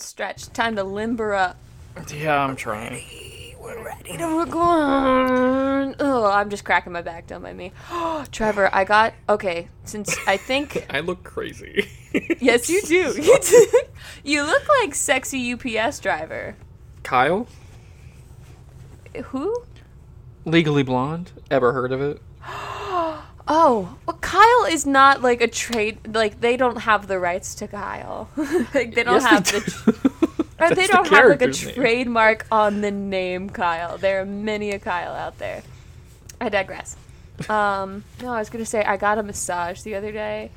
old stretch. Time to limber up. Yeah, I'm trying. We're ready to record. Oh, I'm just cracking my back. Don't mind me. Oh, Trevor, I got okay. Since I think I look crazy. yes, you do. You do. You look like sexy UPS driver. Kyle, Who? Legally Blonde. Ever heard of it? Oh, well, Kyle is not like a trade. Like they don't have the rights to Kyle. like they don't Yes, have they the. do. Or they don't have like a name. trademark on the name Kyle. There are many a Kyle out there. I digress. Um, no, I was gonna say I got a massage the other day.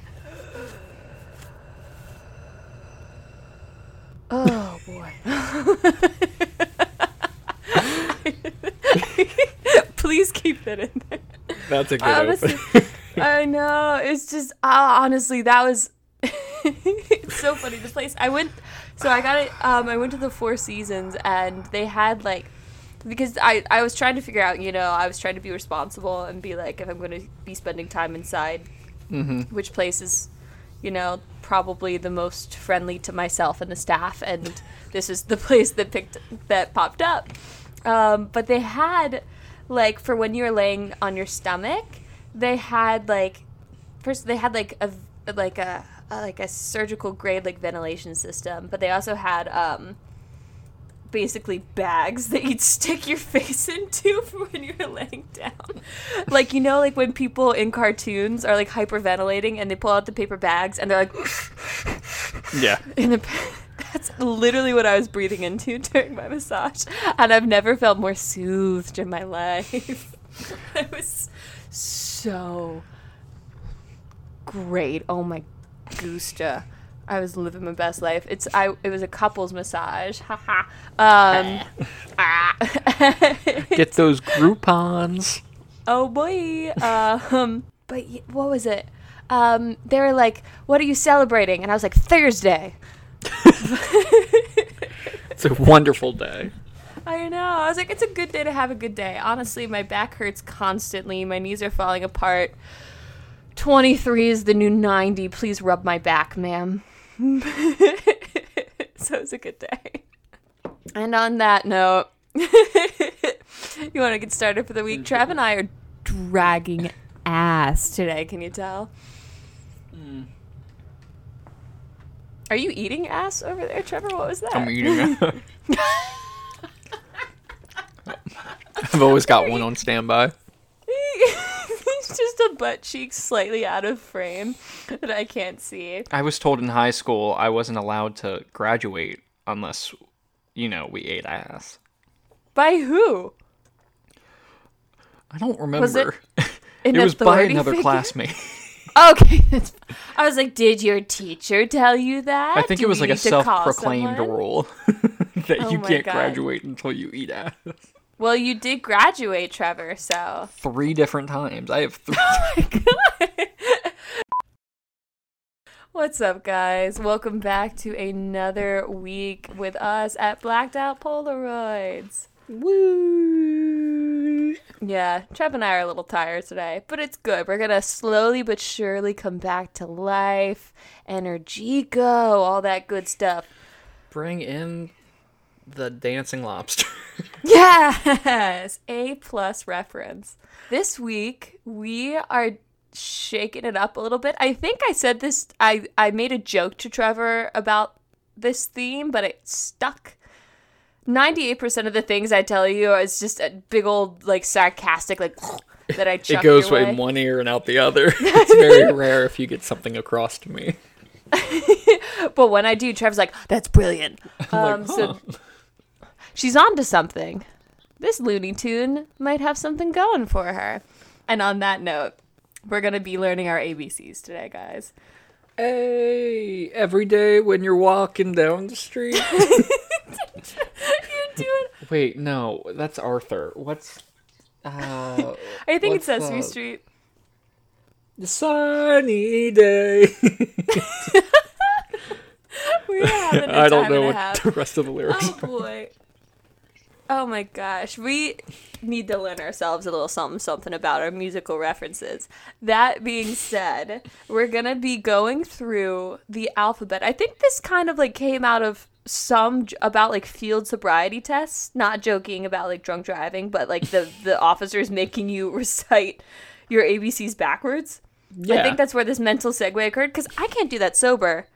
Oh boy. Please keep that in there. That's a good Honestly, open. I know. It's just uh, honestly that was it's so funny. The place I went, so I got it. Um, I went to the Four Seasons and they had like because I I was trying to figure out. You know, I was trying to be responsible and be like, if I'm going to be spending time inside, mm-hmm. which place is, you know, probably the most friendly to myself and the staff. And this is the place that picked that popped up. Um, but they had like for when you're laying on your stomach, they had like first they had like a like a, a like a surgical grade like ventilation system, but they also had um basically bags that you'd stick your face into for when you were laying down. like you know like when people in cartoons are like hyperventilating and they pull out the paper bags and they're like Yeah. in the that's literally what I was breathing into during my massage, and I've never felt more soothed in my life. it was so great. Oh my goosta. I was living my best life. It's I. It was a couples massage. Haha. um. ah. Get those Groupons. oh boy. Um. But y- what was it? Um. They were like, "What are you celebrating?" And I was like, "Thursday." It's a wonderful day. I know. I was like, it's a good day to have a good day. Honestly, my back hurts constantly. My knees are falling apart. 23 is the new 90. Please rub my back, ma'am. so it's a good day. And on that note, you want to get started for the week? Trav and I are dragging ass today. Can you tell? Hmm. Are you eating ass over there, Trevor? What was that? I'm eating it. I've always got one on standby. He's just a butt cheek slightly out of frame that I can't see. I was told in high school I wasn't allowed to graduate unless, you know, we ate ass. By who? I don't remember. Was it it was by another figure? classmate. Okay, I was like, did your teacher tell you that? I think Do it was like a need to call self-proclaimed rule that Oh you can't God. graduate until you eat ass. Well, you did graduate, Trevor. So Three different times. I have three. Oh What's up, guys? Welcome back to another week with us at Blacked Out Polaroids. Woo! Yeah, Trev and I are a little tired today, but it's good. We're gonna slowly but surely come back to life, energy go, all that good stuff. Bring in the dancing lobster. Yes, A plus reference. This week we are shaking it up a little bit. I think I said this. I I made a joke to Trevor about this theme, but it stuck. Ninety-eight percent of the things I tell you is just a big old like sarcastic like that I. it goes in one ear and out the other. it's very rare if you get something across to me. But when I do, Trevor's like, "That's brilliant." Um, like, So she's on to something. This Looney Tune might have something going for her. And on that note, we're gonna be learning our ABCs today, guys. Hey, every day when you're walking down the street. You're doing. Wait, no, that's Arthur. What's uh I think What's it's Sesame that? Street. the sunny day? We're having a I don't know and what the rest of the lyrics. Oh boy. Oh my gosh. We need to learn ourselves a little something something about our musical references. That being said, we're going to be going through the alphabet. I think this kind of like came out of some j- about like field sobriety tests, not joking about like drunk driving, but like the the officers making you recite your ABCs backwards. Yeah. I think that's where this mental segue occurred because I can't do that sober.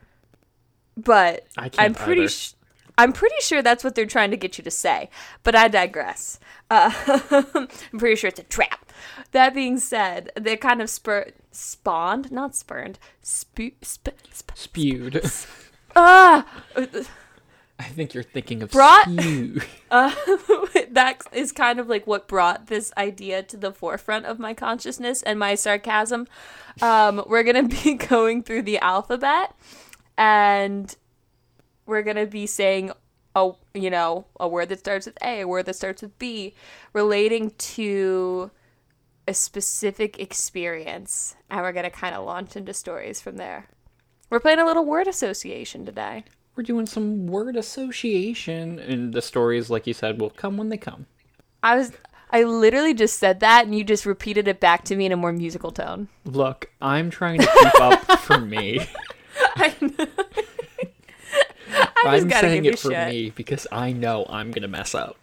But I I'm pretty sh- I'm pretty sure that's what they're trying to get you to say. But I digress. Uh, I'm pretty sure it's a trap. That being said, they kind of spur spawned, not spurned, spu- sp- sp- spewed. ah, I think you're thinking of Brought- spew. uh, that is kind of like what brought this idea to the forefront of my consciousness and my sarcasm. Um, we're gonna be going through the alphabet, and we're gonna be saying a you know a word that starts with A, a word that starts with B, relating to a specific experience, and we're gonna kind of launch into stories from there. We're playing a little word association today. We're doing some word association, and the stories, like you said, will come when they come. I was I literally just said that and you just repeated it back to me in a more musical tone. Look, I'm trying to keep up for me. I know. I gotta saying give it for shit. me because I know I'm gonna mess up.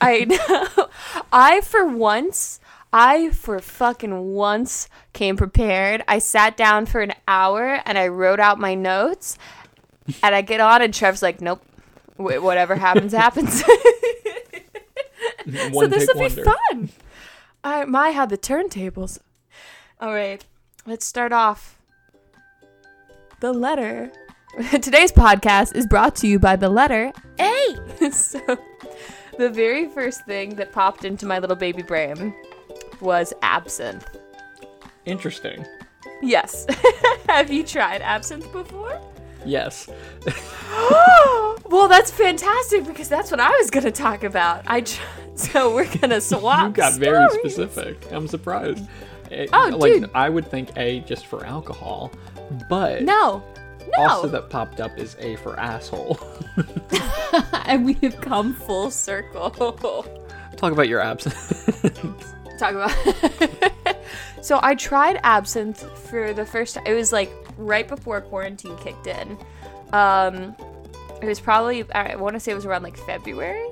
I know. I for once I for fucking once came prepared. I sat down for an hour and I wrote out my notes and I get on and Trev's like, "Nope. Wh- whatever happens happens." so this will be fun. I my how the turntables. All right, let's start off. The letter. Today's podcast is brought to you by the letter A. so, the very first thing that popped into my little baby brain was absinthe. Interesting. Yes. Have you tried absinthe before? Yes. well, that's fantastic because that's what I was going to talk about. I tr- so we're going to swap. You got very specific. I'm surprised. Eh, Oh, like, dude. I would think A just for alcohol, but No. No. also that popped up is A for asshole. and we have come full circle. Talk about your absence. Talk about. so I tried absinthe for the first time. It was like right before quarantine kicked in. Um, it was probably I want to say it was around like February.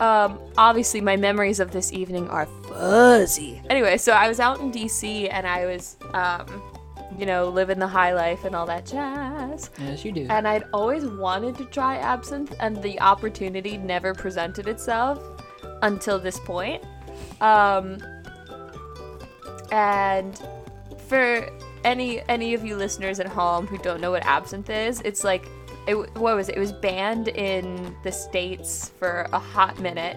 Um, obviously my memories of this evening are fuzzy. Anyway, so I was out in DC and I was, um, you know, living the high life and all that jazz. Yes, you do. And I'd always wanted to try absinthe, and the opportunity never presented itself until this point. Um, and for any any of you listeners at home who don't know what absinthe is, it's like it what was it? It was banned in the states for a hot minute.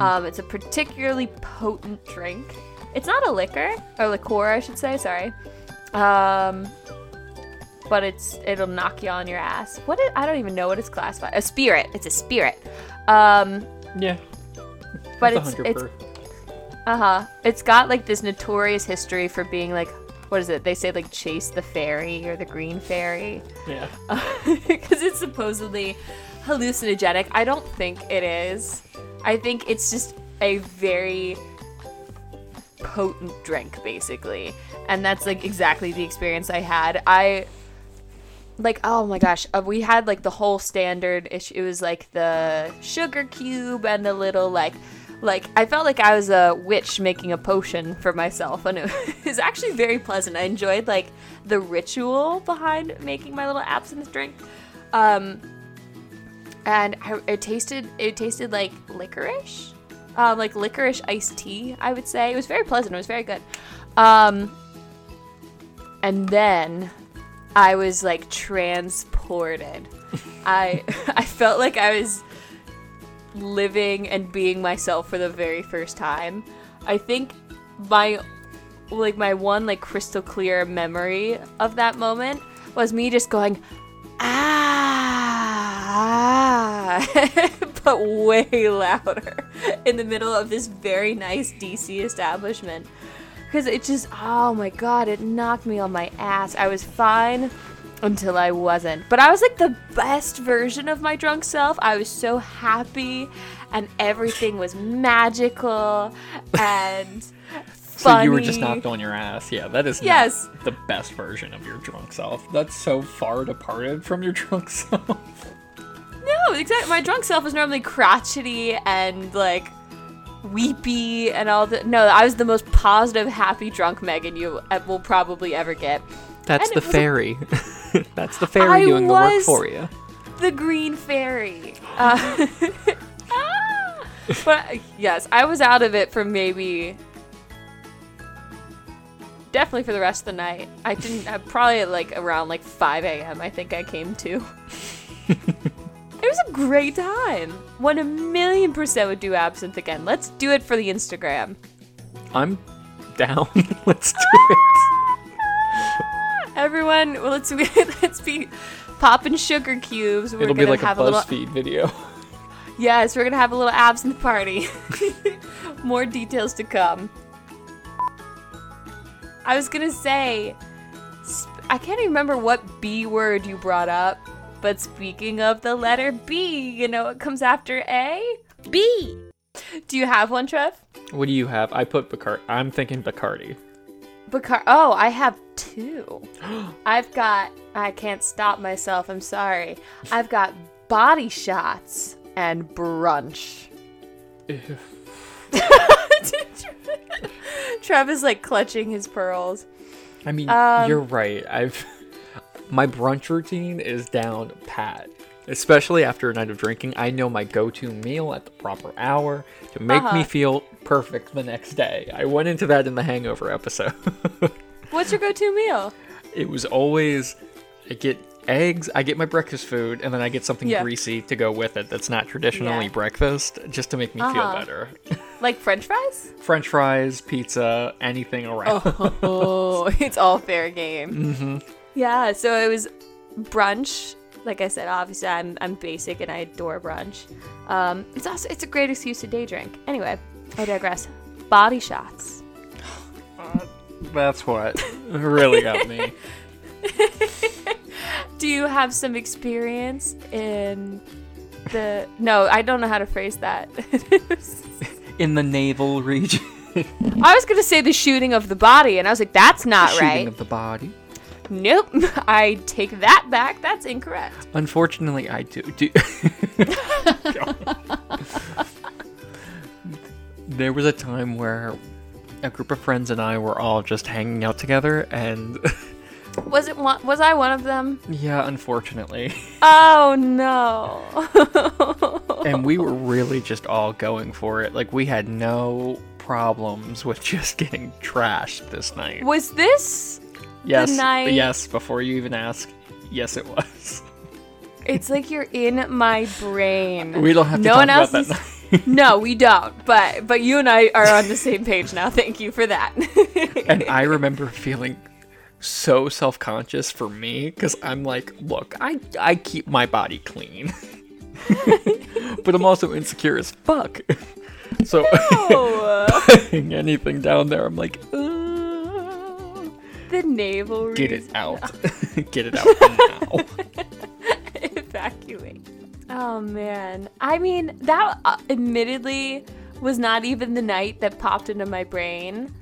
Um, it's a particularly potent drink. It's not a liquor or liqueur, I should say. Sorry. Um, but it's it'll knock you on your ass. What is, I don't even know what it's classified. A spirit. It's a spirit. Um, yeah. but it's it's uh huh. It's got like this notorious history for being like what is it? They say like chase the fairy or the green fairy yeah. because it's supposedly hallucinogenic. I don't think it is. I think it's just a very potent drink basically. And that's like exactly the experience I had. I like oh my gosh, uh, we had like the whole standard issue. It was like the sugar cube and the little like like I felt like I was a witch making a potion for myself and it was actually very pleasant. I enjoyed like the ritual behind making my little absinthe drink. Um and I, it tasted it tasted like licorice. Um, like licorice iced tea, I would say. It was very pleasant. It was very good. Um, and then I was like transported. I I felt like I was living and being myself for the very first time. I think my like my one like crystal clear memory of that moment was me just going ah, but way louder in the middle of this very nice DC establishment. Because it just oh my god it knocked me on my ass. I was fine until i wasn't. But i was like the best version of my drunk self. I was so happy and everything was magical and So you were just knocked on your ass. Yeah, that is Yes. not the best version of your drunk self. That's so far departed from your drunk self. no No, exactly. My drunk self is normally crotchety and like weepy and all the. No, I was the most positive, happy drunk Megan you uh, will probably ever get. That's And the it was a- fairy. That's the fairy I doing the work for you. The Green Fairy. Uh, ah! but yes, I was out of it for maybe. Definitely for the rest of the night. I didn't. Uh, probably like around like 5 a.m. I think I came to. It was a great time. One a million percent would do absinthe again. Let's do it for the Instagram. I'm down. Let's do it. Everyone, well, let's be, let's be popping sugar cubes. We're It'll be like a have a little. BuzzFeed video. Yes, we're gonna have a little absinthe party. More details to come. I was gonna say, sp- I can't even remember what B word you brought up, but speaking of the letter B, you know what comes after A? B. Do you have one, Trev? What do you have? I put Bacardi. I'm thinking Bacardi. Bacardi. oh, I have two. I've got. I can't stop myself. I'm sorry. I've got body shots and brunch. Trev is like clutching his pearls. I mean, Um, you're right. I've my brunch routine is down pat. Especially after a night of drinking, I know my go-to meal at the proper hour to make Uh-huh. me feel perfect the next day. I went into that in the Hangover episode. What's your go-to meal? it was always I get eggs, I get my breakfast food, and then I get something Yeah. greasy to go with it that's not traditionally Yeah. breakfast, just to make me feel Uh-huh. better. Like French fries? French fries, pizza, anything around. Oh, it's all fair game. Mm-hmm. Yeah, so it was brunch. Like I said, obviously I'm I'm basic and I adore brunch. Um, it's also it's a great excuse to day drink. Anyway, I digress. Body shots. That's what really got me. Do you have some experience in the? No, I don't know how to phrase that. In the navel region, I was gonna say the shooting of the body, and I was like, that's not shooting right. Shooting of the body. Nope, I take that back. That's incorrect. Unfortunately, I do. do. there was a time where a group of friends and I were all just hanging out together, and Was it one? Was I one of them? yeah, unfortunately. Oh no. and we were really just all going for it. Like we had no problems with just getting trashed this night. was this? Yes, night- yes. Before you even ask, yes, it was. It's like you're in my brain. We don't have to no talk one about else that. is- night. no, we don't. But but you and I are on the same page now. Thank you for that. and I remember feeling so self-conscious for me because I'm like, look, I I keep my body clean, but I'm also insecure as fuck. So putting anything down there, I'm like, uh, the navel get it out, get it out now. evacuate. Oh man. I mean, that uh, admittedly was not even the night that popped into my brain.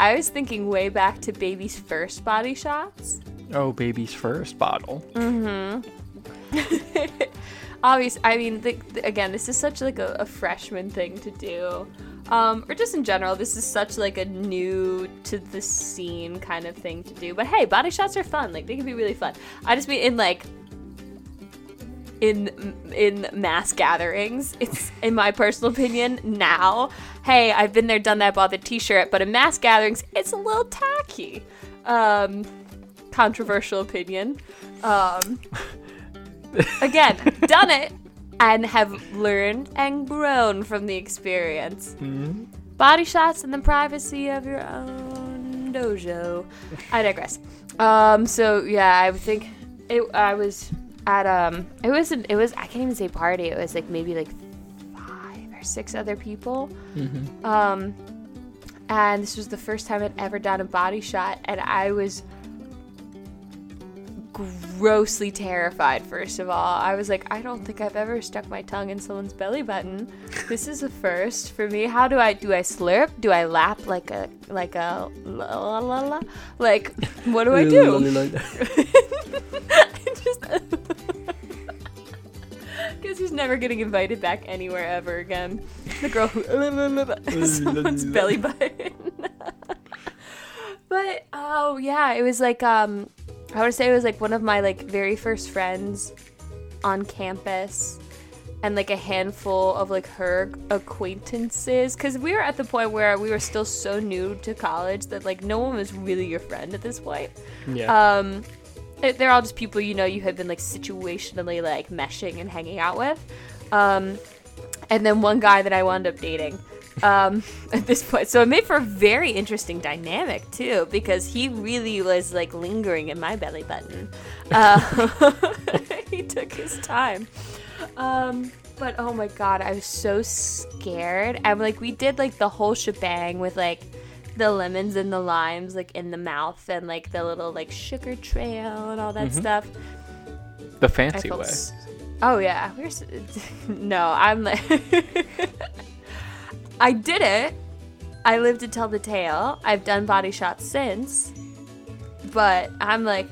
I was thinking way back to baby's first body shots. Oh, baby's first bottle. Mm-hmm. Obvious. I mean, the, the- again, this is such like a, a freshman thing to do, um, or just in general. This is such like a new to the scene kind of thing to do. But hey, body shots are fun. Like they can be really fun. I just mean in like in in mass gatherings. It's in my personal opinion now. Hey, I've been there, done that, bought the T-shirt. But in mass gatherings, it's a little tacky. Um, controversial opinion. Um, again, done it and have learned and grown from the experience. Body shots in the privacy of your own dojo. I digress. Um, so yeah, I would think it. I was at um. It was an, it was I can't even say party. It was like maybe like five or six other people. Um, and this was the first time I'd ever done a body shot, and I was grossly terrified first of all i was like i don't think i've ever stuck my tongue in someone's belly button this is a first for me how do i do i slurp do i lap like a like a la la la la like what do i do because he's never getting invited back anywhere ever again. The girl who someone's belly button. but oh yeah, it was like um, I would say it was like one of my like very first friends on campus and like a handful of like her acquaintances because we were at the point where we were still so new to college that like no one was really your friend at this point Yeah. um they're all just people you know you have been like situationally like meshing and hanging out with. Um and then one guy that i wound up dating um at this point. So it made for a very interesting dynamic too because he really was like lingering in my belly button. Uh, he took his time. Um but oh my god i was so scared. I'm like we did like the whole shebang with like the lemons and the limes like in the mouth and like the little like sugar trail and all that mm-hmm. stuff. The fancy felt way. s- oh yeah. We're s- no i'm like i did it. I live to tell the tale. I've done body shots since but i'm like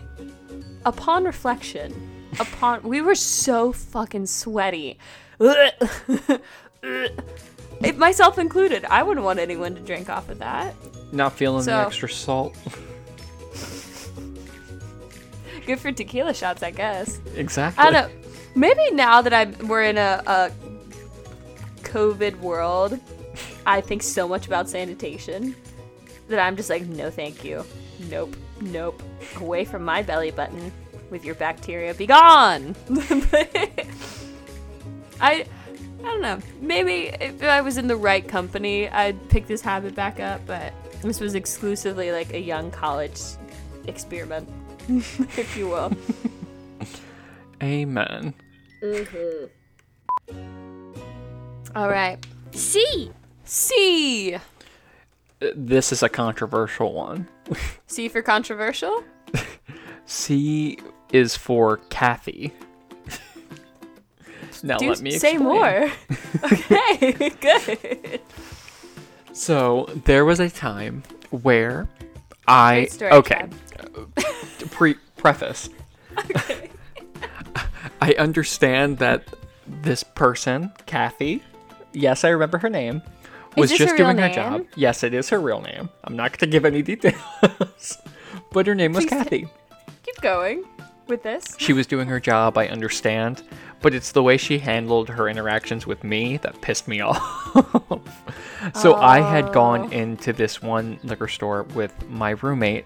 upon reflection upon we were so fucking sweaty It- myself included i wouldn't want anyone to drink off of that Not feeling So- the extra salt. good for tequila shots i guess exactly. I don't know. Maybe now that I'm we're in a, a COVID world, I think so much about sanitation that I'm just like, no, thank you. Nope, nope. Away from my belly button with your bacteria. Be gone. I, I don't know. Maybe if I was in the right company, I'd pick this habit back up. But this was exclusively like a young college experiment, if you will. Amen. Mm-hmm. All right. C. C. This is a controversial one. C for controversial? C is for Kathy. Now Do let me say explain. more. okay, good. So there was a time where I story okay. Pre preface. Okay. I understand that this person, Kathy, yes, I remember her name, was just her doing her name? job. Yes, it is her real name. I'm not going to give any details, but her name was Please Kathy. Keep going with this. She was doing her job, I understand, but it's the way she handled her interactions with me that pissed me off. so I had gone oh. into this one liquor store with my roommate,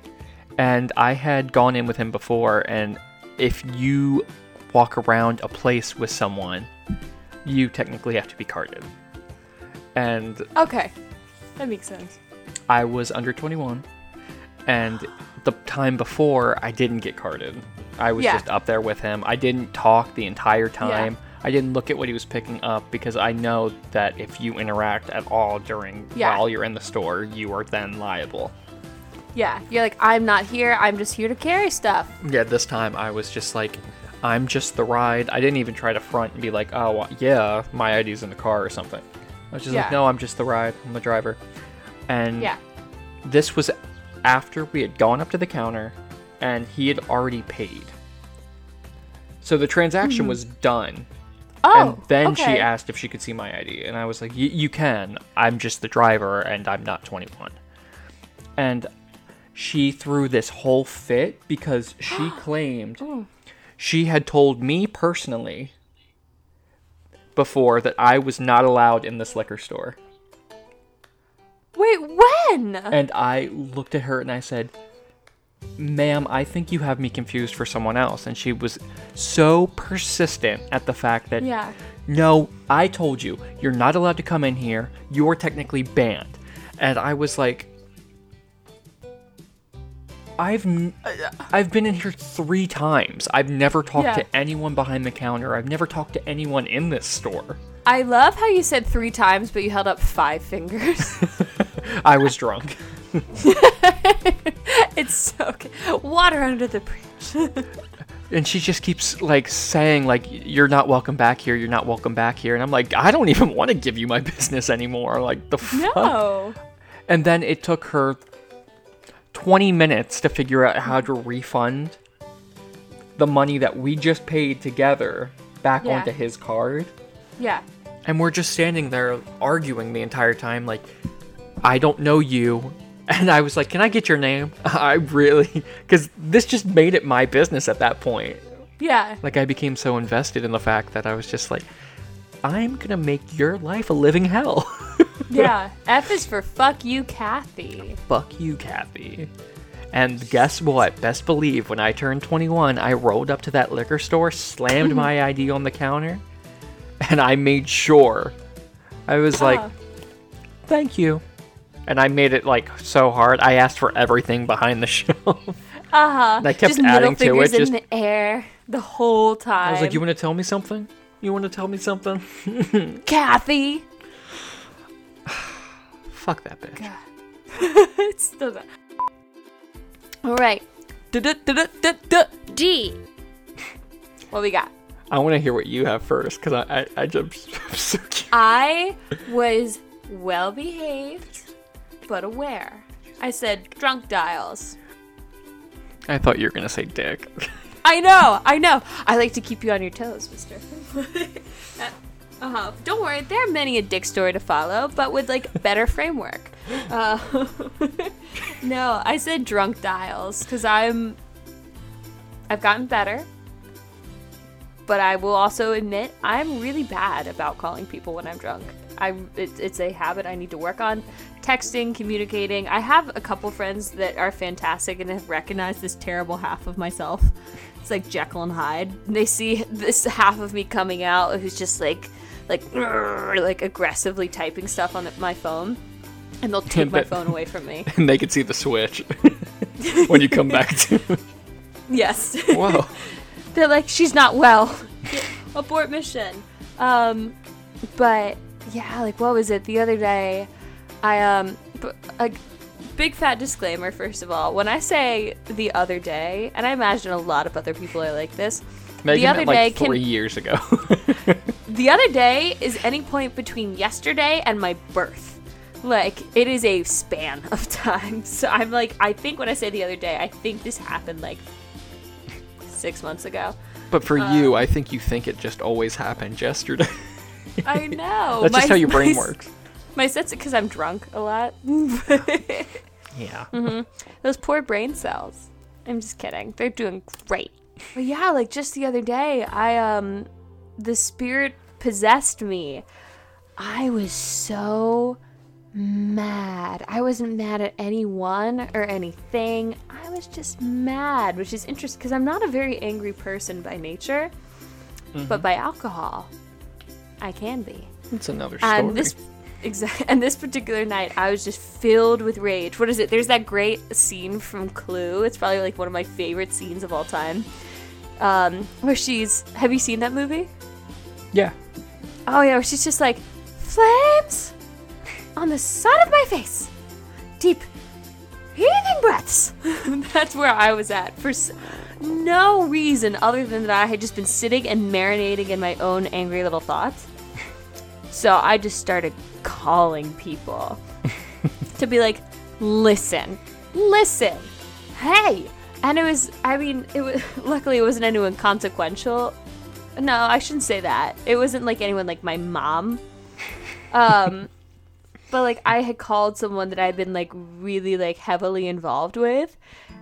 and I had gone in with him before, and if you walk around a place with someone, you technically have to be carded. And Okay. That makes sense. I was under 21, and the time before, I didn't get carded. I was Yeah. just up there with him. I didn't talk the entire time. I didn't look at what he was picking up because I know that if you interact at all during Yeah. while you're in the store, you are then liable. Yeah, you're like, I'm not here. I'm just here to carry stuff. Yeah, this time I was just like, I'm just the ride. I didn't even try to front and be like, oh, yeah, my ID's in the car or something. I was just Yeah. like, no, I'm just the ride. I'm the driver. And Yeah. this was after we had gone up to the counter and he had already paid. So the transaction was mm-hmm. done. Oh, and then okay. she asked if she could see my ID. And I was like, "Y- you can. I'm just the driver and I'm not 21. And she threw this whole fit because she claimed mm. she had told me personally before that I was not allowed in this liquor store. Wait, when? And I looked at her and I said, Ma'am, I think you have me confused for someone else. And she was so persistent at the fact that, Yeah. no, I told you, you're not allowed to come in here. You're technically banned. And I was like, I've n- uh, I've been in here three times. I've never talked Yeah. to anyone behind the counter. I've never talked to anyone in this store. I love how you said three times, but you held up five fingers. I was drunk. it's so good. Water under the bridge. and she just keeps like saying like you're not welcome back here you're not welcome back here and i'm like i don't even want to give you my business anymore like the fuck no. and then it took her 20 minutes to figure out how to refund the money that we just paid together back Yeah. onto his card. Yeah. And we're just standing there arguing the entire time, like, I don't know you. And I was like, Can I get your name? I really, because this just made it my business at that point. Yeah. Like, I became so invested in the fact that I was just like, I'm gonna make your life a living hell. Yeah. F is for fuck you, Kathy. Fuck you, Kathy. And guess what? Best believe when I turned 21, I rolled up to that liquor store, slammed my ID on the counter, and I made sure. I was like, thank you. And I made it like so hard. I asked for everything behind the shelf. Uh huh. And I kept just middle adding to it, fingers in just- the air the whole time. I was like, you want to tell me something? You want to tell me something? Kathy. Fuck that bitch. it's still not. All right. D. What we got? I want to hear what you have first because I, I, I just, I'm so curious. I was well behaved, but aware. I said drunk dials. I thought you were going to say dick. I know, I know. I like to keep you on your toes, mister. uh huh. Don't worry, there are many a dick story to follow, but with like better framework. Uh, no, I said drunk dials because I'm. I've gotten better, but I will also admit I'm really bad about calling people when I'm drunk. I it, it's a habit I need to work on. Texting, communicating. I have a couple friends that are fantastic and have recognized this terrible half of myself. It's like Jekyll and Hyde. They see this half of me coming out who's just like, like, like aggressively typing stuff on my phone, and they'll take my But- phone away from me. and they can see the switch when you come back to Yes. Whoa. They're like, she's not well. Abort mission. Um, but yeah, like what was it the other day? I um, b- a big fat disclaimer first of all. When I say the other day, and I imagine a lot of other people are like this. Megan the other like day can three years ago. the other day is any point between yesterday and my birth. Like it is a span of time. So I'm like, I think when I say the other day, I think this happened like six months ago. but for Uh, you, I think you think it just always happened yesterday. I know. That's just My- how your brain my- works. My sense because I'm drunk a lot. Yeah. Mm-hmm. Those poor brain cells. I'm just kidding. They're doing great. But yeah, like just the other day, I um the spirit possessed me. I was so mad. I wasn't mad at anyone or anything. I was just mad, which is interesting because I'm not a very angry person by nature, but by alcohol, I can be. It's another story. And this exact and this particular night I was just filled with rage. What is it? There's that great scene from Clue. It's probably like one of my favorite scenes of all time. Um, where she's have you seen that movie? yeah. Oh yeah, where she's just like flames on the side of my face. Deep heaving breaths. That's where I was at for s- no reason other than that I had just been sitting and marinating in my own angry little thoughts. So I just started calling people to be like, listen, listen, hey. And it was, I mean, it was, luckily it wasn't anyone consequential. No, I shouldn't say that. It wasn't like anyone like my mom. Um, but like I had called someone that I'd been like really like heavily involved with,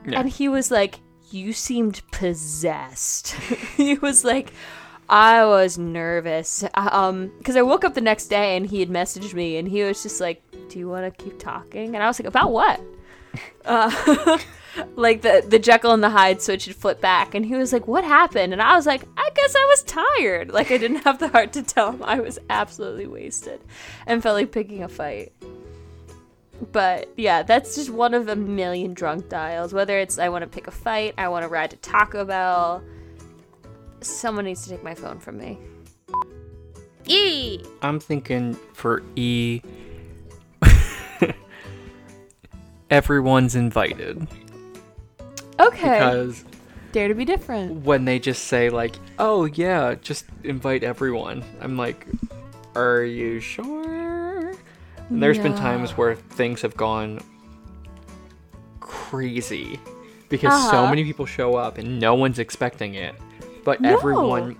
Yeah. and he was like, "You seemed possessed." he was like, "I was nervous." Um, because I woke up the next day and he had messaged me, and he was just like, "Do you want to keep talking?" And I was like, "About what?" Uh, like the the Jekyll and the Hyde switch had flipped back, and he was like, "What happened?" And I was like, "I guess I was tired." Like I didn't have the heart to tell him I was absolutely wasted, and felt like picking a fight. But yeah, that's just one of a million drunk dials. Whether it's I want to pick a fight, I want to ride to Taco Bell. Someone needs to take my phone from me. E. I'm thinking for E. Everyone's invited Okay. because Dare to be different. when they just say like, "Oh yeah, just invite everyone," I'm like, "Are you sure?" And there's been times where things have gone crazy because so Uh-huh. many people show up and no one's expecting it, but No. everyone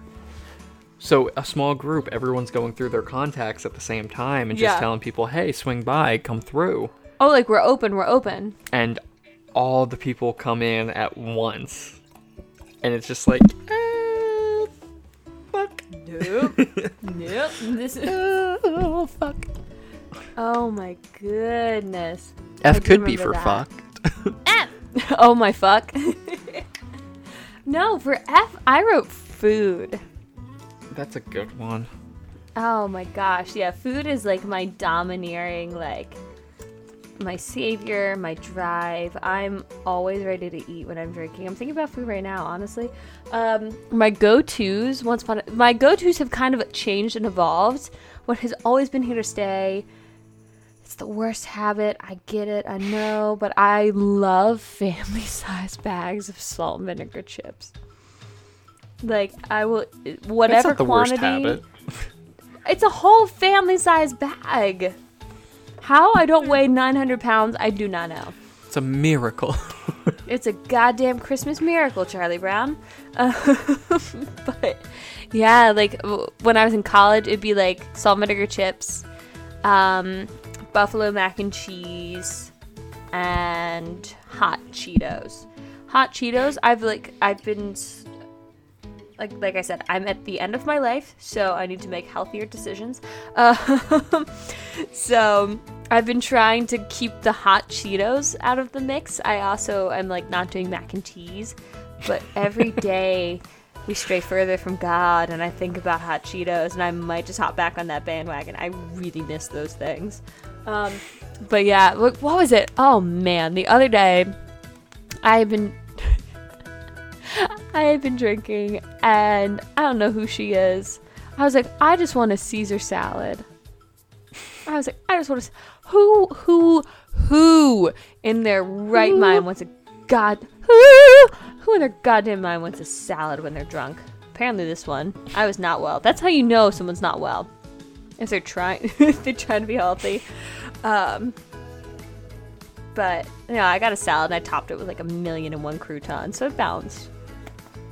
So a small group, everyone's going through their contacts at the same time and just Yeah. telling people, "Hey, swing by, come through." Oh, like we're open, we're open. And all the people come in at once. And it's just like, eh, fuck. Nope. nope. This is. Oh, fuck. Oh my goodness. f could be remember for that. fucked. oh my fuck. no, for F, I wrote food. That's a good one. Oh my gosh. Yeah, food is like my domineering, like, my savior, my drive. I'm always ready to eat when I'm drinking. I'm thinking about food right now, honestly. Um, my go tos, once upon a, my go tos have kind of changed and evolved. What has always been here to stay. It's the worst habit. I get it. I know, but I love family size bags of salt and vinegar chips. Like I will, whatever That's not the quantity. worst habit. It's a whole family size bag. How I don't weigh 900 pounds, I do not know. It's a miracle. It's a goddamn Christmas miracle, Charlie Brown. Uh, but yeah, like when I was in college, it'd be like salt and vinegar chips, um, buffalo mac and cheese, and hot Cheetos. Hot Cheetos, I've like I've been like like I said, I'm at the end of my life, so I need to make healthier decisions. Um, so I've been trying to keep the hot Cheetos out of the mix. I also am like not doing mac and cheese, but every day we stray further from God, and I think about hot Cheetos, and I might just hop back on that bandwagon. I really miss those things. Um, but yeah, what, what was it? Oh man, the other day I've been I have been drinking, and I don't know who she is. I was like, I just want a Caesar salad. I was like, I just want to. Who, who, who in their right mind wants a god? Who, who in their goddamn mind wants a salad when they're drunk? Apparently, this one. I was not well. That's how you know someone's not well. If they're trying, they're trying to be healthy. Um, but you know, I got a salad and I topped it with like a million and one croutons, so it balanced.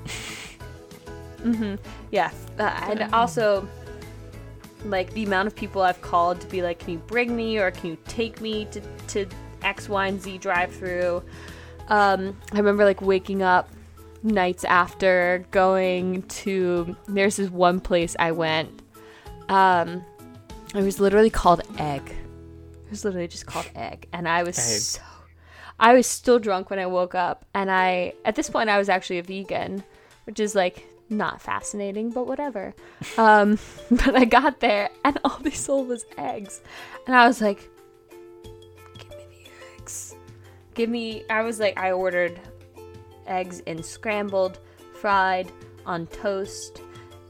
hmm Yeah, uh, and also like the amount of people I've called to be like, can you bring me or can you take me to to X, Y, and Z drive through? Um, I remember like waking up nights after going to there's this one place I went. Um, it was literally called Egg. It was literally just called Egg, and I was Egg. so. I was still drunk when I woke up, and I at this point I was actually a vegan, which is like not fascinating, but whatever. Um, but I got there, and all they sold was eggs, and I was like, "Give me the eggs, give me." I was like, I ordered eggs in scrambled, fried, on toast,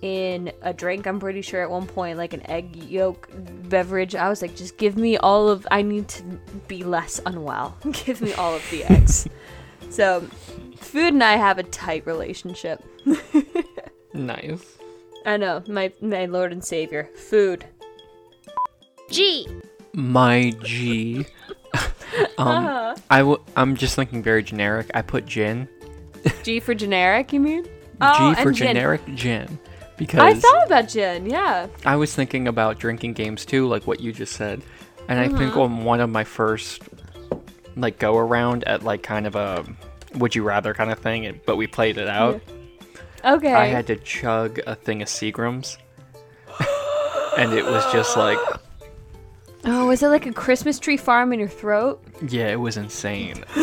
in a drink. I'm pretty sure at one point, like an egg yolk beverage. I was like, just give me all of. I need to be less unwell. give me all of the eggs. so, food and I have a tight relationship. Nice. I know my my Lord and Savior, food. G. My G. um, Uh-huh. I w- I'm just thinking very generic. I put gin. G for generic, you mean? G Oh, for and gin. generic gin. Because I thought about gin. Yeah. I was thinking about drinking games too, like what you just said. And I think Mm-hmm. on one of my first like go around at like kind of a would you rather kind of thing, it- but we played it out. Okay. I had to chug a thing of Seagrams. and it was just like oh, was it like a Christmas tree farm in your throat? yeah, it was insane.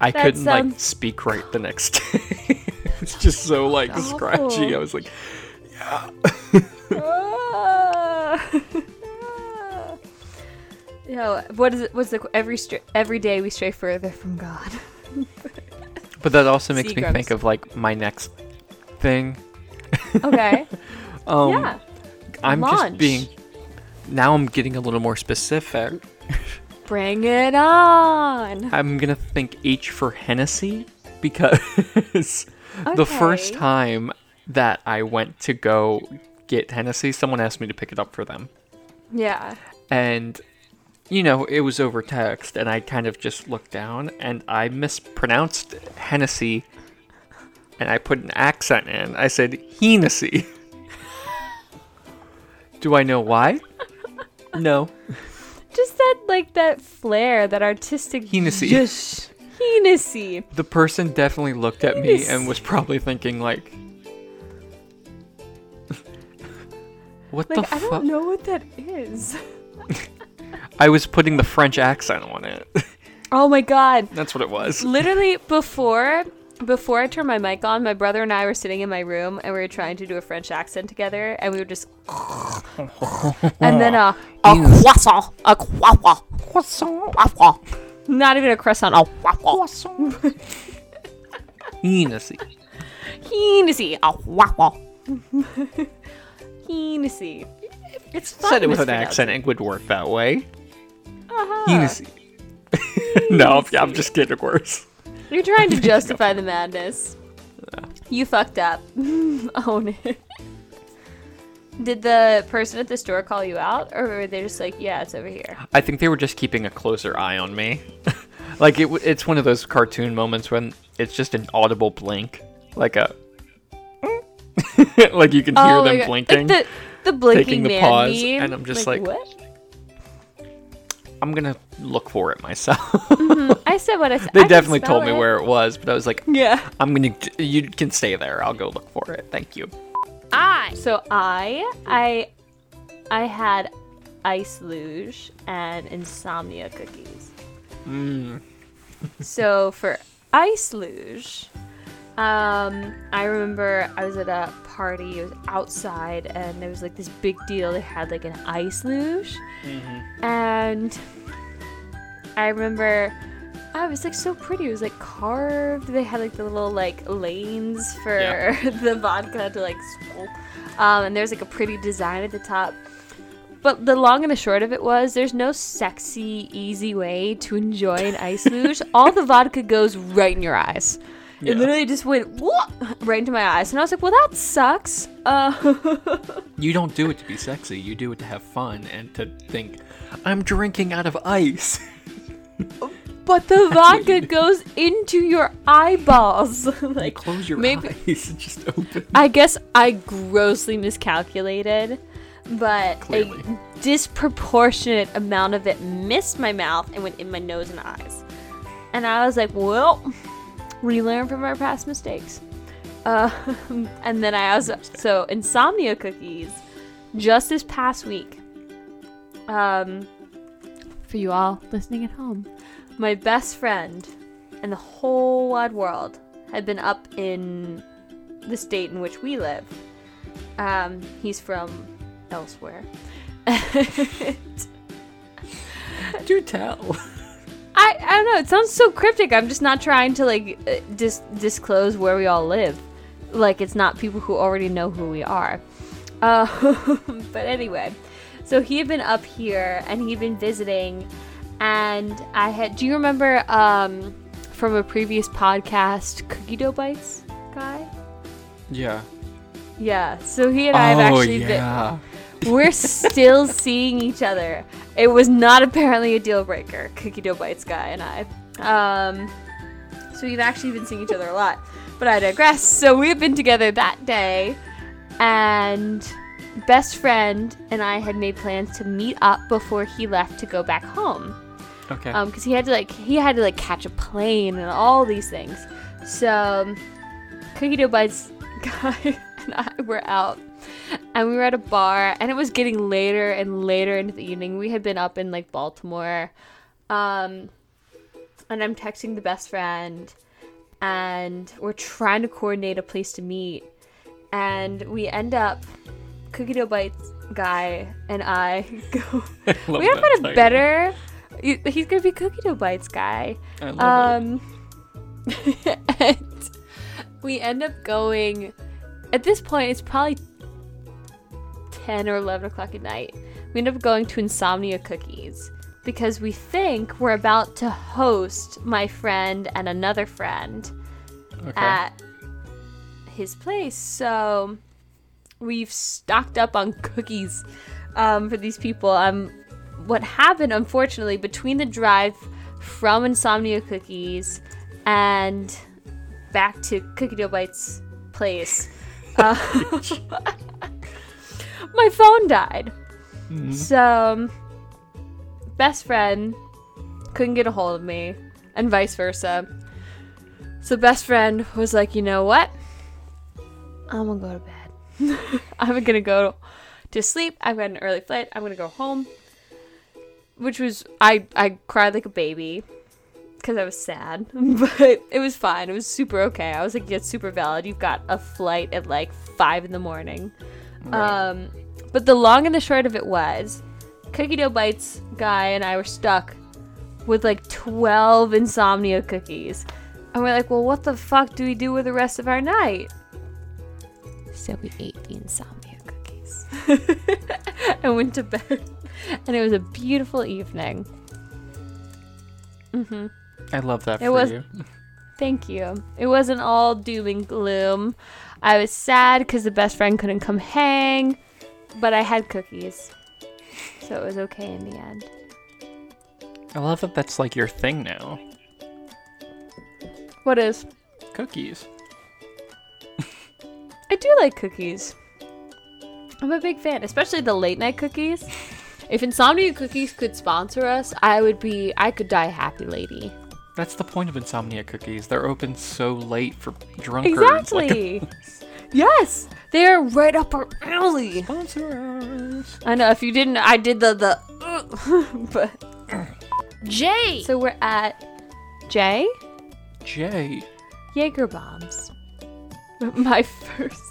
I couldn't like sounds- speak right the next day. It's just so like scratchy. Oh. I was like yeah. Yo, what is it? What's the every str- every day we stray further from God? But that also makes me think of like my next thing. Okay. Um yeah. I'm just being now I'm getting a little more specific. Bring it on. I'm gonna think H for Hennessy because the first time that I went to go get Hennessy, someone asked me to pick it up for them. Yeah. And you know, it was over text and I kind of just looked down and I mispronounced Hennessy and I put an accent in. I said Hennessy. Do I know why? No. Just that, like, that flair, that artistic. Hennessy. Just Hennessy. The person definitely looked at me and was probably thinking like, "What Like, the I fuck?" don't know what that is. I was putting the French accent on it. Oh my god. That's what it was. Literally before before I turned my mic on, my brother and I were sitting in my room and we were trying to do a French accent together and we were just and then uh, a croissant, a croissant, croissant, croissant. Not even a croissant, a croissant. Hennessy. Hennessy, a croissant. Hennessy. It's fun Said it with an accent, it would work that way. Uh-huh. Hennessy. no, I'm just getting worse. You're trying to justify the madness. You fucked up. Own it. Did the person at the store call you out, or were they just like, "Yeah, it's over here"? I think they were just keeping a closer eye on me. like it, it's one of those cartoon moments when it's just an audible blink, like a, like you can hear Oh them blinking. Like the the blinking taking the pause, meme. and I'm just like- what? I'm gonna look for it myself. Mm-hmm. I said what I said. they I definitely told me where it was, but I was like, Yeah. I'm gonna. You can stay there. I'll go look for it. Thank you. I. So I I I had ice luge and insomnia cookies. Mm. so for ice luge, um, I remember I was at a party. It was outside, and there was like this big deal. They had like an ice luge, and I remember. Oh, it was like so pretty. It was like carved. They had like the little like lanes for Yeah. the vodka to like swirl. Um, and there's like a pretty design at the top. But the long and the short of it was there's no sexy, easy way to enjoy an ice luge. All the vodka goes right in your eyes. Yeah. It literally just went right into my eyes. And I was like, well, that sucks. Uh, You don't do it to be sexy. You do it to have fun and to think, I'm drinking out of ice. But the vodka goes into your eyeballs. like, Close your maybe- eyes and just open. I guess I grossly miscalculated, but Clearly. a disproportionate amount of it missed my mouth and went in my nose and eyes. And I was like, well, we learn from our past mistakes. Uh, and then I also, so insomnia cookies, just this past week, um, for you all listening at home, my best friend in the whole wide world had been up in the state in which we live. Um, he's from elsewhere. Do tell. I, I don't know. It sounds so cryptic. I'm just not trying to like uh, dis- disclose where we all live. Like it's not people who already know who we are. Uh, but anyway, so he had been up here and he'd been visiting, and I had. Do you remember um, from a previous podcast, Cookie Dough Bites guy? Yeah. Yeah. So he and I have oh, actually been. yeah. We're still seeing each other. It was not apparently a deal breaker, Cookie Dough Bites guy and I. Um, so we've actually been seeing each other a lot. But I digress. So we've been together that day, and best friend and I had made plans to meet up before he left to go back home Okay. um because he had to like he had to like catch a plane and all these things so cookie dough bites guy and i were out and we were at a bar and it was getting later and later into the evening we had been up in like baltimore um and i'm texting the best friend and we're trying to coordinate a place to meet and we end up cookie dough bites guy and i go I we have find a better. he- He's gonna be Cookie Dough Bites guy. I love it. Um, and we end up going. At this point, it's probably ten or eleven o'clock at night. We end up going to Insomnia Cookies because we think we're about to host my friend and another friend Okay. at his place. So we've stocked up on cookies um, for these people. Um, what happened, unfortunately, between the drive from Insomnia Cookies and back to Cookie Dough Bites place, uh, my phone died. So, um, best friend couldn't get a hold of me, and vice versa. So, best friend was like, you know what? I'm gonna go to bed. I'm gonna go to sleep. I've got an early flight. I'm gonna go home. Which was I I cried like a baby because I was sad, but it was fine. It was super okay. I was like, "It's super valid. You've got a flight at like five in the morning." Um, but the long and the short of it was, Cookie Dough Bites guy and I were stuck with like twelve insomnia cookies, and we're like, "Well, what the fuck do we do with the rest of our night?" So we ate the insomnia cookies and went to bed, and it was a beautiful evening. Mm-hmm. I love that It for was- you. Thank you. It wasn't all doom and gloom. I was sad because the best friend couldn't come hang, but I had cookies. So it was okay in the end. I love that that's like your thing now. What is? Cookies. I do like cookies. I'm a big fan, especially the late night cookies. If Insomnia Cookies could sponsor us, I would be, I could die a happy lady. That's the point of insomnia cookies. They're open so late for drunkards. Like, Exactly. yes, they are right up our alley. sponsor us. I know. If you didn't, I did the the. but J. so we're at J. Jay. Jaeger bombs. My first.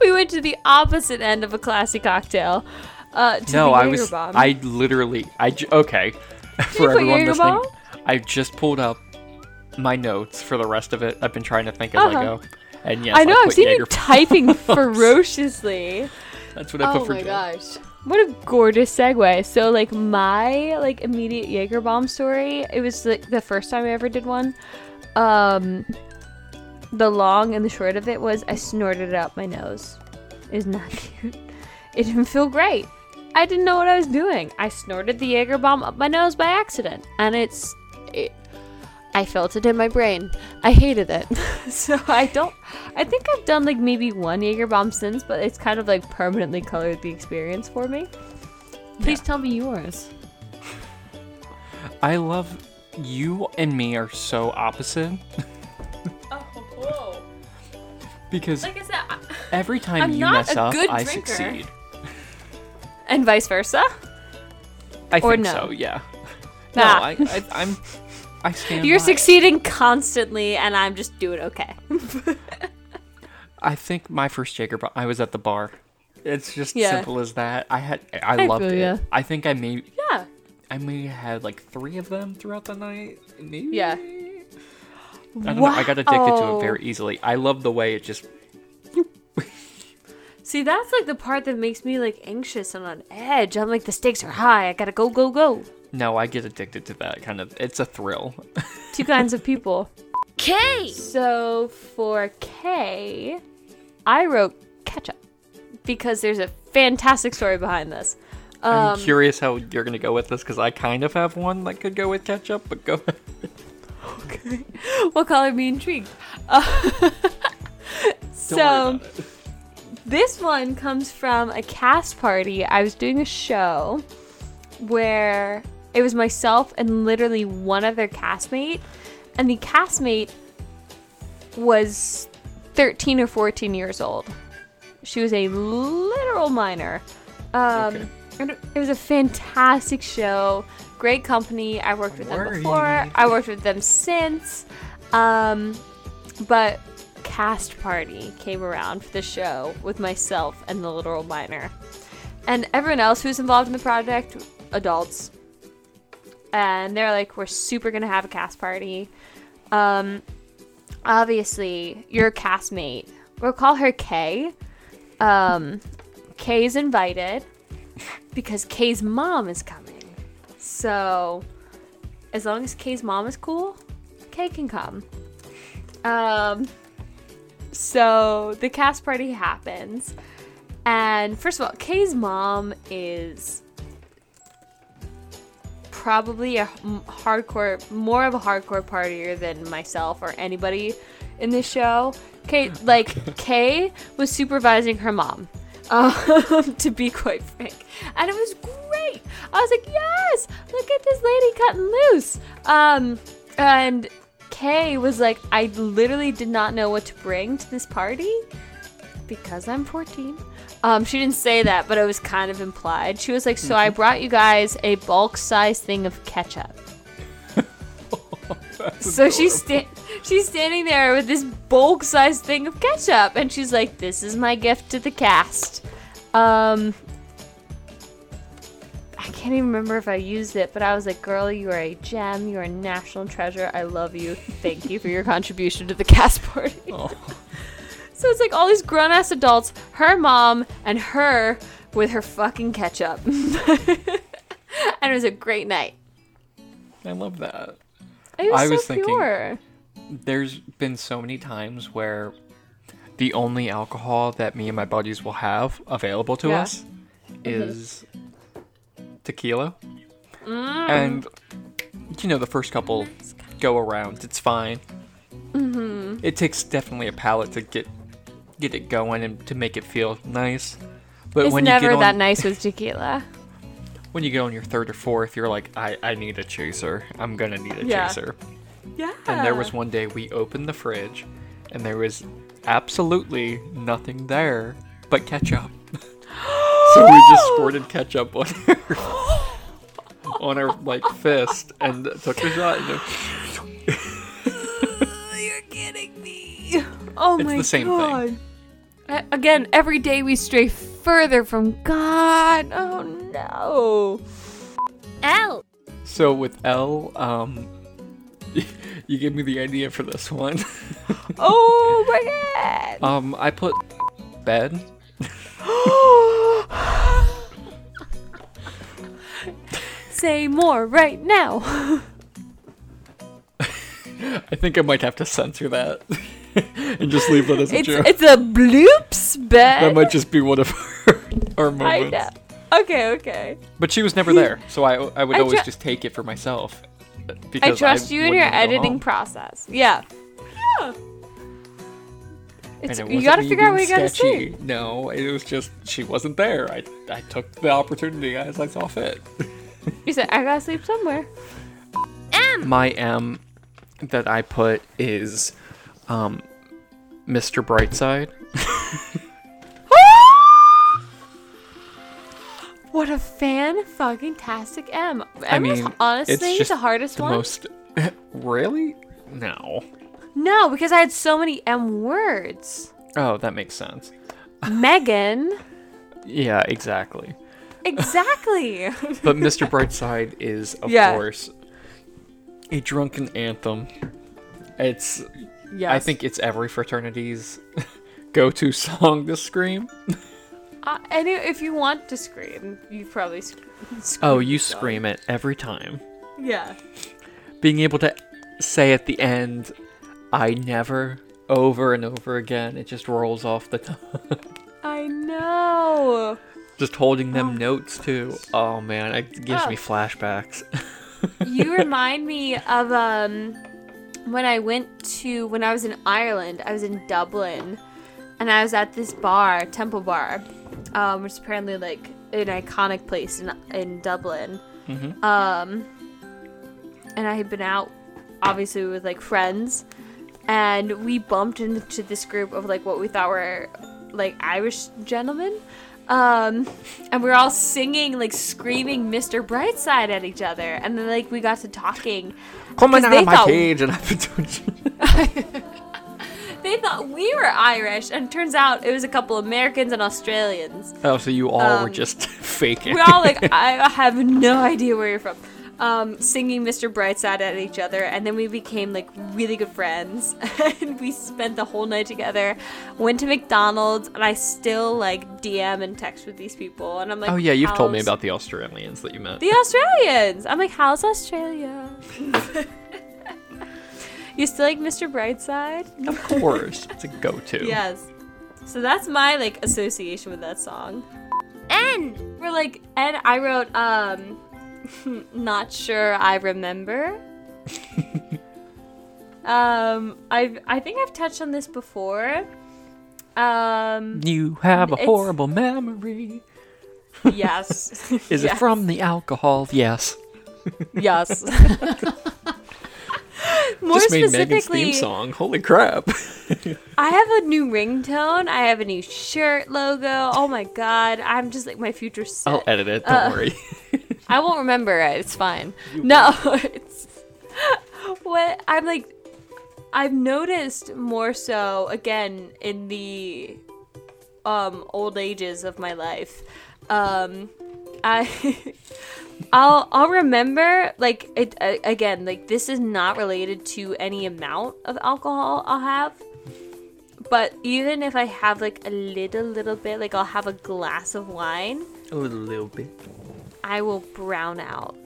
We went to the opposite end of a classy cocktail. Uh, to No, the I was. bomb. I literally. I j- okay. you for put everyone Jaeger listening, bomb? I just pulled up my notes for the rest of it. I've been trying to think as I Uh-huh. go. And yes, I know. I I've put seen you typing ferociously. That's what I put Oh for Oh my Jay. gosh. What a gorgeous segue. So like my like immediate Jaeger bomb story, it was like the first time I ever did one. Um the long and the short of it was I snorted it up my nose. It was not cute. It didn't feel great. I didn't know what I was doing. I snorted the Jaeger bomb up my nose by accident. And it's it, I felt it in my brain. I hated it. so I don't I think I've done like maybe one Jaeger bomb since, but it's kind of like permanently colored the experience for me. Please tell me yours. I love you and me are so opposite Oh, because like I said, I- every time I'm you not mess a up, good I drinker. succeed. And vice versa. I Or think no? so. Yeah. No, Nah. I, I, I'm. I stand. You're by it. succeeding constantly, and I'm just doing okay. I think my first Jaeger bomb. I was at the bar. It's just Yeah. simple as that. I had. I, I loved it. ya. I think I may. yeah. I may have had like three of them throughout the night. Maybe. Yeah. I don't know. I got addicted to it very easily. I love the way it just. See, that's like the part that makes me like anxious and on edge. I'm like, the stakes are high. I gotta go, go, go. No, I get addicted to that kind of. It's a thrill. Two kinds of people. K. So for K, I wrote ketchup because there's a fantastic story behind this. I'm Um, curious how you're gonna go with this because I kind of have one that could go with ketchup, but go. Okay. What color me intrigued. Uh, Don't worry so about it. This one comes from a cast party. I was doing a show where it was myself and literally one other castmate, and the castmate was 13 or 14 years old. She was a literal minor. Um, Okay. it was a fantastic show. Great company. I worked with them before. I worked with them since. Um, but cast party came around for the show with myself and the literal minor, and everyone else who's involved in the project, adults. And they're like, "We're super gonna have a cast party." Um, obviously, your castmate. We'll call her Kay. Um, Kay's invited because Kay's mom is coming. So, as long as Kay's mom is cool, Kay can come. Um, so the cast party happens, and first of all, Kay's mom is probably a hardcore, more of a hardcore partier than myself or anybody in this show. Kay, like Kay was supervising her mom. Um, to be quite frank, and it was great. I was like, yes, look at this lady cutting loose. Um, and Kay was like, I literally did not know what to bring to this party because I'm 14. Um, she didn't say that, but it was kind of implied. She was like, so I brought you guys a bulk size thing of ketchup. So she's sta- she's standing there with this bulk sized thing of ketchup, and she's like, "This is my gift to the cast." Um, I can't even remember if I used it, but I was like, "Girl, you are a gem. You are a national treasure. I love you. Thank you for your contribution to the cast party." Oh. So it's like all these grown ass adults, her mom, and her with her fucking ketchup, and it was a great night. I love that. Was I so was thinking- pure. There's been so many times where the only alcohol that me and my buddies will have available to Yeah. us mm-hmm. is tequila. Mm. And you know, the first couple go around, it's fine. Mm-hmm. It takes definitely a palate to get get it going and to make it feel nice. But It's when you never get on, that nice with tequila. when you get on your third or fourth, you're like, I, I need a chaser. I'm gonna need a Yeah. chaser. Yeah. And there was one day we opened the fridge and there was absolutely nothing there but ketchup. so we just squirted ketchup on her on her like fist and took a shot. And You're kidding me. Oh It's my the same thing. god. A- Again, every day we stray further from God. Oh no. L. so with L, um you gave me the idea for this one. Oh my god. um I put bed. Say more right now. I think I might have to censor that and just leave that as a It's joke. it's a bloops bed. That might just be one of our, our I moments. know. Okay, okay. But she was never there, so I I would I always tru- just take it for myself. uh, I Because trust you in your editing home. process. Yeah. Yeah. It's, And it you gotta figure out what you gotta sketchy. say. No, it was just she wasn't there. I I took the opportunity as I saw fit. You said I gotta sleep somewhere. M. My M that I put is um Mr. Brightside. What a fan fucking tastic M. M I was mean, honestly it's just the hardest the one. most Really? No. No, because I had so many M words. Oh, that makes sense. Megan. Yeah, exactly. Exactly. But Mr. Brightside is, of Yeah. course, a drunken anthem. It's, yes. I think it's every fraternity's go-to song to scream. Uh, and if you want to scream, you probably sc- scream. Oh, you scream it every time. Yeah. Being able to say at the end, I never, over and over again, it just rolls off the tongue. I know. just holding them notes too. Oh man, it gives Oh. me flashbacks. you remind me of um when I went to when I was in Ireland. I was in Dublin, and I was at this bar, Temple Bar, um, which is apparently like an iconic place in in Dublin. Mhm. Um, and I had been out, obviously with like friends, and we bumped into this group of like what we thought were like Irish gentlemen. Um, and we were all singing, like screaming Mr. Brightside at each other. And then, like, we got to talking. Coming out they of my thought- cage and I've been doing They thought we were Irish, and turns out it was a couple Americans and Australians. Oh, so you all were Um, just faking. We're all like, I have no idea where you're from. Um, singing Mr. Brightside at each other, and then we became like really good friends, and we spent the whole night together. Went to McDonald's, and I still like DM and text with these people, and I'm like, oh yeah, you've told me about the Australians that you met. the Australians. I'm like, how's Australia? you still like Mr. Brightside? of course, it's a go-to. Yes. So that's my like association with that song. N. We're like, and I wrote, um, not sure I remember. Um, I I think I've touched on this before. Um, You have a It's- horrible memory. yes. Is Yes. it from the alcohol? Yes. Yes. More Just made Megan's theme song. Holy crap. I have a new ringtone. I have a new shirt logo. Oh my god, I'm just like my future set. I'll edit it. Don't Uh, worry. I won't remember it. It's fine. No, it's what I'm like. I've noticed more so again in the um old ages of my life. Um, I I'll I'll remember like it uh, again. Like this is not related to any amount of alcohol I'll have. But even if I have like a little, little bit, like I'll have a glass of wine, a little, little bit. I will brown out.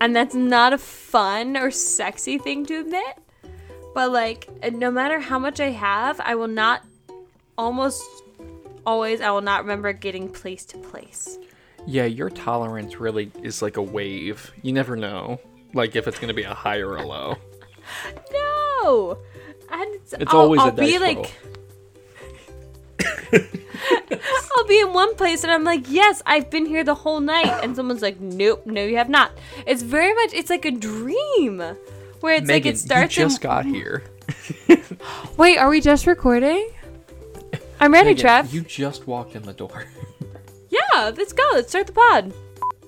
and that's not a fun or sexy thing to admit. But like no matter how much I have, I will not almost always I will not remember getting place to place. Yeah, your tolerance really is like a wave. You never know, like if it's gonna be a high or a low. No. And it's, It's I'll, always a I'll be like. I'll be in one place and I'm like, yes, I've been here the whole night. And someone's like, nope, no, you have not. It's very much, it's like a dream where it's like it starts you just in. got here. Wait, are we just recording? I'm ready, Megan, Trev. You just walked in the door. Yeah, let's go. Let's start the pod.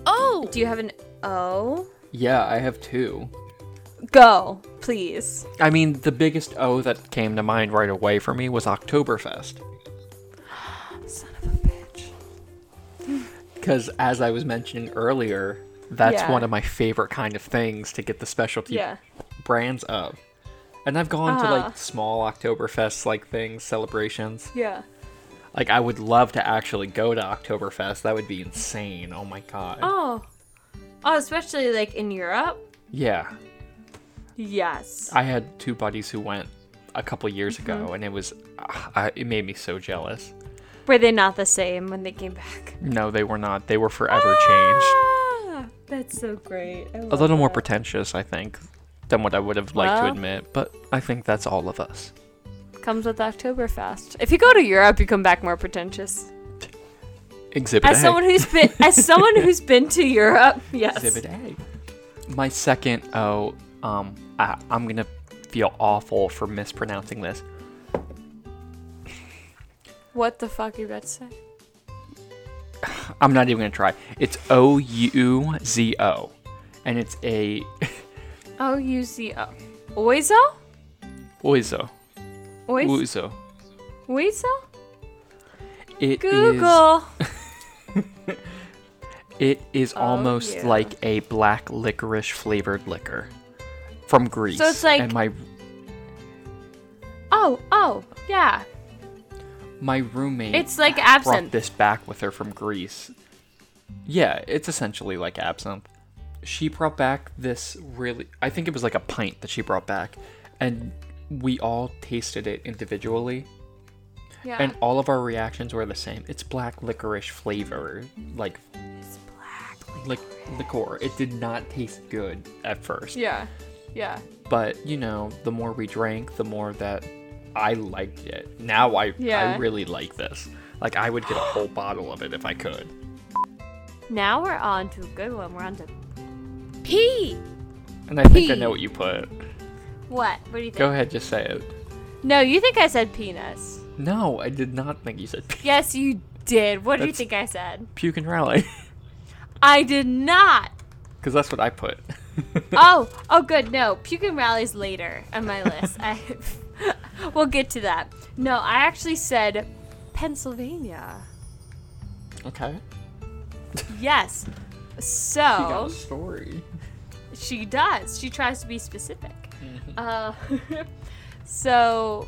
Oh, Do you have an O? yeah, I have two. Go, please. I mean, the biggest O that came to mind right away for me was Oktoberfest. Because as I was mentioning earlier, that's Yeah. one of my favorite kind of things to get the specialty Yeah. brands of. And I've gone to Uh-huh. like small Oktoberfest like things, celebrations. Yeah. Like I would love to actually go to Oktoberfest. That would be insane. Oh my god. Oh. Oh, especially like in Europe. Yeah. Yes. I had two buddies who went a couple years Mm-hmm. ago and it was uh, it made me so jealous. Were they not the same when they came back? No, they were not. They were forever changed. Ah, that's so great. A little more pretentious, I think, than what I would have liked to admit, but I think that's all of us. Comes with Oktoberfest. If you go to Europe, you come back more pretentious. Exhibit As A. someone who's been, as someone who's been to Europe, yes. Exhibit A. My second O, um, I, I'm gonna feel awful for mispronouncing this. What the fuck are you about to say? I'm not even gonna try. It's O U Z O, and it's a O U Z O. Oizo? oizo. Oizo? Oizo? It is. Google. It is Oh, almost yeah. like a black licorice flavored liquor from Greece. So it's like- and my Oh, oh, yeah. My roommate. It's like brought absinthe. this back with her from Greece. Yeah, it's essentially like absinthe. She brought back this really I think it was like a pint that she brought back and we all tasted it individually Yeah. and all of our reactions were the same. It's black licorice flavor, like it's black. like liqueur. It did not taste good at first. Yeah. Yeah. But, you know, the more we drank, the more that I liked it. Now I Yeah. I really like this. Like I would get a whole bottle of it if I could. Now we're on to a good one. We're on to P. And I think I know what you put. what? What do you think? Go ahead, just say it. No, you think I said penis. No, I did not think you said puke, Yes, you did. What do you think I said? puke and rally. I did not. Because that's what I put. oh, oh, good. No, puke and rallies later on my list. I, we'll get to that. No, I actually said Pennsylvania. okay. Yes. You got So a story. she does. She tries to be specific. Uh, so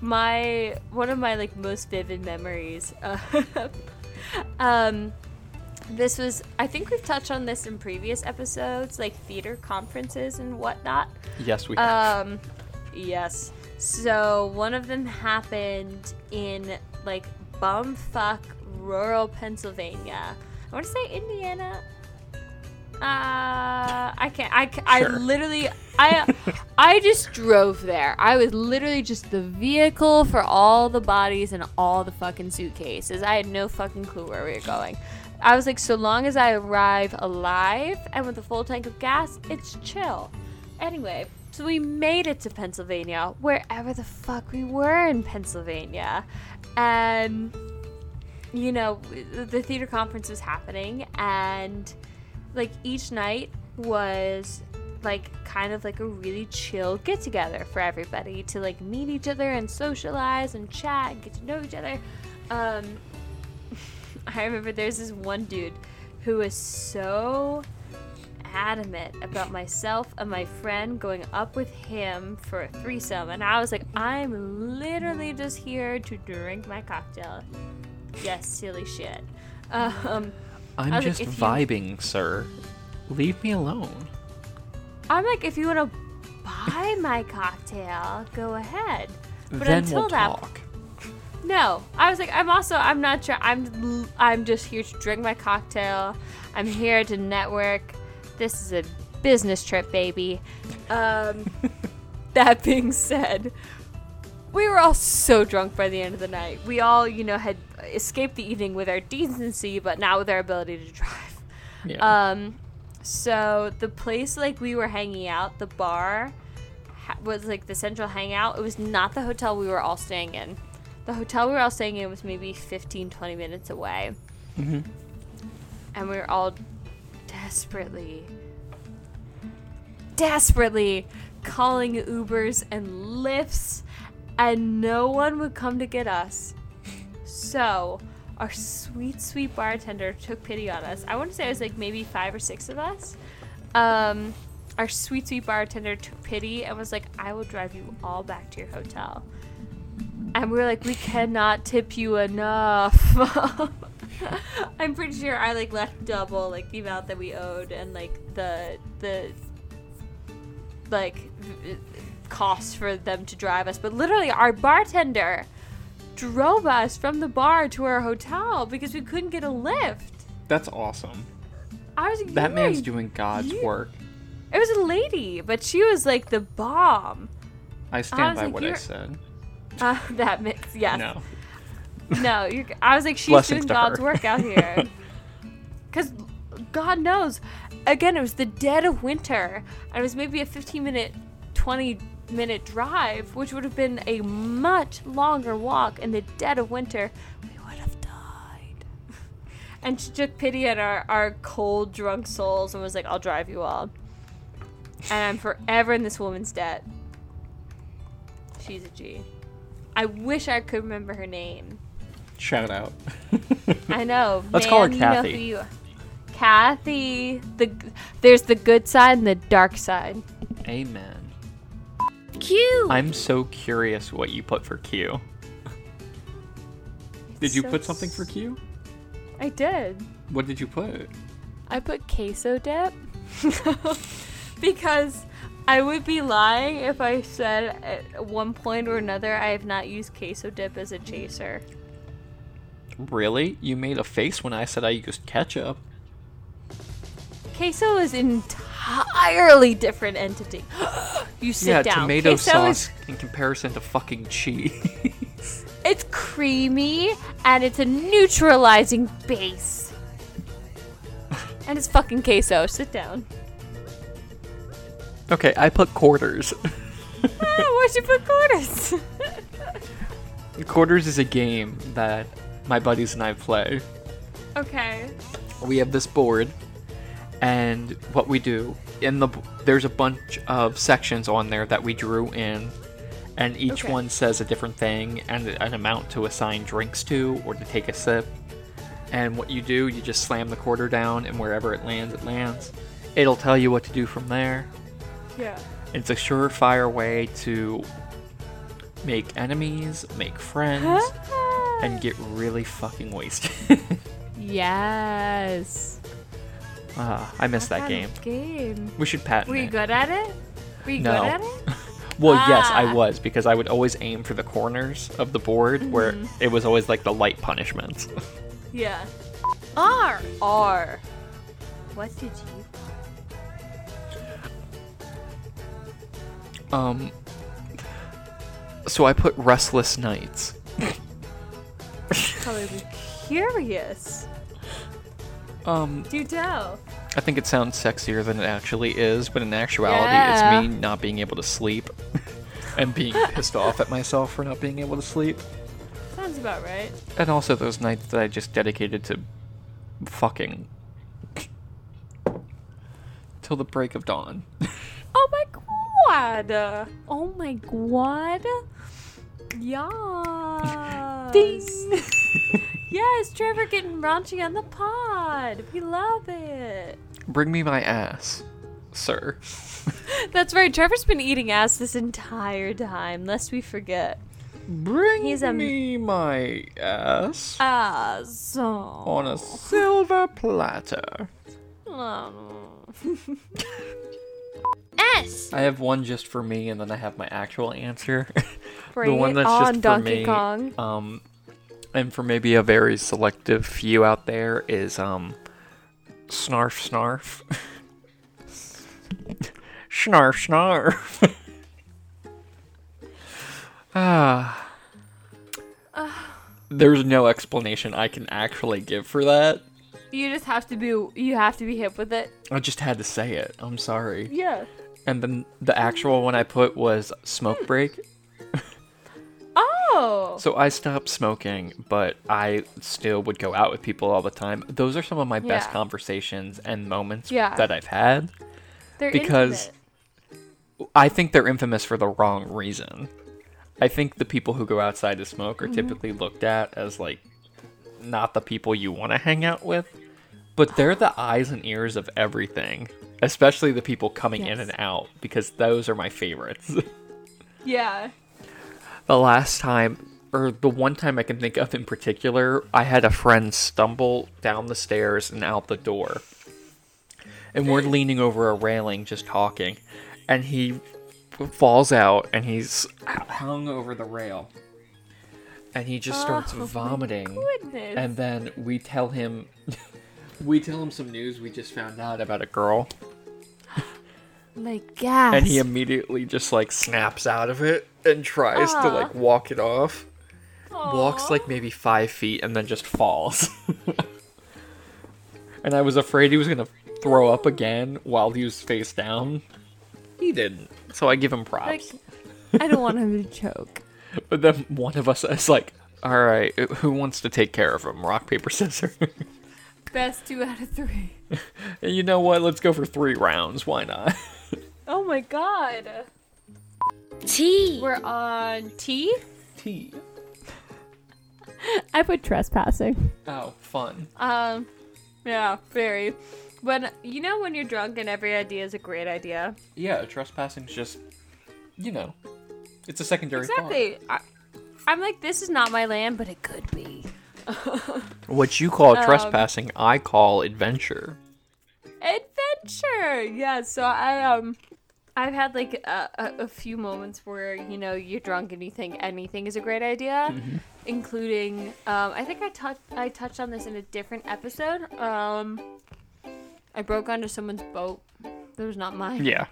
my one of my like most vivid memories. Uh, um, this was I think we've touched on this in previous episodes, like theater conferences and whatnot. Yes, we have. Um, yes. So one of them happened in like bumfuck rural Pennsylvania. I want to say Indiana. Uh, I can't. I, I Sure. literally, I, I just drove there. I was literally just the vehicle for all the bodies and all the fucking suitcases. I had no fucking clue where we were going. I was like, so long as I arrive alive and with a full tank of gas, it's chill. Anyway, so we made it to Pennsylvania, wherever the fuck we were in Pennsylvania, and you know, the theater conference was happening, and like each night was like kind of like a really chill get together for everybody to like meet each other and socialize and chat and get to know each other. Um, I remember there's this one dude who was so adamant about myself and my friend going up with him for a threesome, and I was like, I'm literally just here to drink my cocktail. Yes, silly shit. Um, I'm was like, just you- vibing, sir. Leave me alone. I'm like, if you want to buy my cocktail, go ahead. But then until we'll that, talk. no. I was like, I'm also, I'm not sure. I'm, I'm just here to drink my cocktail. I'm here to network. This is a business trip, baby. Um, that being said, we were all so drunk by the end of the night. We all, you know, had escaped the evening with our decency, but not with our ability to drive. Yeah. Um, so the place like we were hanging out, the bar ha- was like the central hangout. It was not the hotel we were all staying in. The hotel we were all staying in was maybe 15, 20 minutes away. Mm-hmm. And we were all desperately, desperately calling Ubers and Lyfts, and no one would come to get us. So, our sweet, sweet bartender took pity on us. I want to say it was like maybe five or six of us. Um, our sweet, sweet bartender took pity and was like, I will drive you all back to your hotel. And we were like, we cannot tip you enough. I'm pretty sure I like left double like the amount that we owed and like the the like cost for them to drive us. But literally, our bartender drove us from the bar to our hotel because we couldn't get a lift. That's awesome. I was like, That man's doing God's you- work. It was a lady, but she was like the bomb. I stand was by like, what I "You're- said. Uh, that makes yes. No. No, you're, I was like, she's Blessings doing God's her. work out here. Because God knows, again, it was the dead of winter. And it was maybe a 15 minute, 20 minute drive, which would have been a much longer walk in the dead of winter. We would have died. And she took pity on our, our cold, drunk souls and was like, I'll drive you all. And I'm forever in this woman's debt. She's a G. I wish I could remember her name. Shout out. I know. Let's call her man, you know Kathy. Kathy. The there's the good side and the dark side. Amen. Q. I'm so curious what you put for Q. Did you so put something for Q? I did. What did you put? I put queso dip because I would be lying if I said at one point or another I have not used queso dip as a chaser. Really? You made a face when I said I used ketchup. Queso is an entirely different entity. you sit yeah, down. tomato queso sauce is in comparison to fucking cheese. It's creamy and it's a neutralizing base. and it's fucking queso. Sit down. okay, I put quarters. Ah, where'd you put quarters? quarters is a game that my buddies and I play. okay. we have this board and what we do in the there's a bunch of sections on there that we drew in and each Okay. one says a different thing and an amount to assign drinks to or to take a sip and what you do you just slam the quarter down and wherever it lands it lands it'll tell you what to do from there Yeah. it's a surefire way to make enemies make friends and get really fucking wasted Yes. Ah, i miss that What game game. we should patent Were you it. good at it? Were you No. good at it? Well, yes, I Ah. was because I would always aim for the corners of the board where Mm-hmm. it was always like the light punishments. Yeah. R. R. What did you? Um. So I put restless nights. Probably be curious. Um, Do tell. I think it sounds sexier than it actually is, but in actuality, Yeah. it's me not being able to sleep and being pissed off at myself for not being able to sleep. Sounds about right. And also those nights that I just dedicated to fucking till the break of dawn. Oh my god! Oh my god! Yes! Ding. yes, Trevor getting raunchy on the pod. We love it. Bring me my ass, sir. That's right. Trevor's been eating ass this entire time, lest we forget. Bring He's a- me my ass Ass. on a silver platter. S. I have one just for me, and then I have my actual answer. Bring the one that's on, just for Donkey me. Kong. Um, and for maybe a very selective few out there is um, snarf snarf. snarf snarf. ah. There's no explanation I can actually give for that. You just have to be. You have to be hip with it. I just had to say it. I'm sorry. Yeah. And then the actual one I put was smoke break. Oh. So I stopped smoking, but I still would go out with people all the time. Those are some of my best conversations and moments Yeah. that I've had. They're because- intimate. I think they're infamous for the wrong reason. I think the people who go outside to smoke are Mm-hmm. typically looked at as like not the people you want to hang out with, but they're the eyes and ears of everything, especially the people coming in and out because those are my favorites. Yeah. The last time or the one time I can think of in particular, I had a friend stumble down the stairs and out the door. And we're leaning over a railing just talking, and he falls out and he's hung over the rail. And he just starts Oh, vomiting. And then we tell him we tell him some news we just found out about a girl. like gas. and he immediately just like snaps out of it and tries to like ah. walk it off. Walks like maybe five feet and then just falls. And i was afraid he was gonna throw up again while he was face down. He didn't so i give him Like, props I don't want him to choke. but then one of us is like all right who wants to take care of him? Rock paper scissors. Best two out of three. and you know what? Let's go for three rounds. Why not? Oh my god. T. We're on T. T. I put trespassing. oh fun Um, yeah, very. When you know when you're drunk and every idea is a great idea. yeah trespassing's just you know it's a secondary. Exactly. I, I'm like, this is not my land, but it could be. What you call Um, trespassing, I call adventure. Adventure. Yeah. So I um, I've had like a, a, a few moments where you know you're drunk and you think anything is a great idea, including um, I think I touched I touched on this in a different episode. Um, I broke onto someone's boat. That was not mine. Yeah.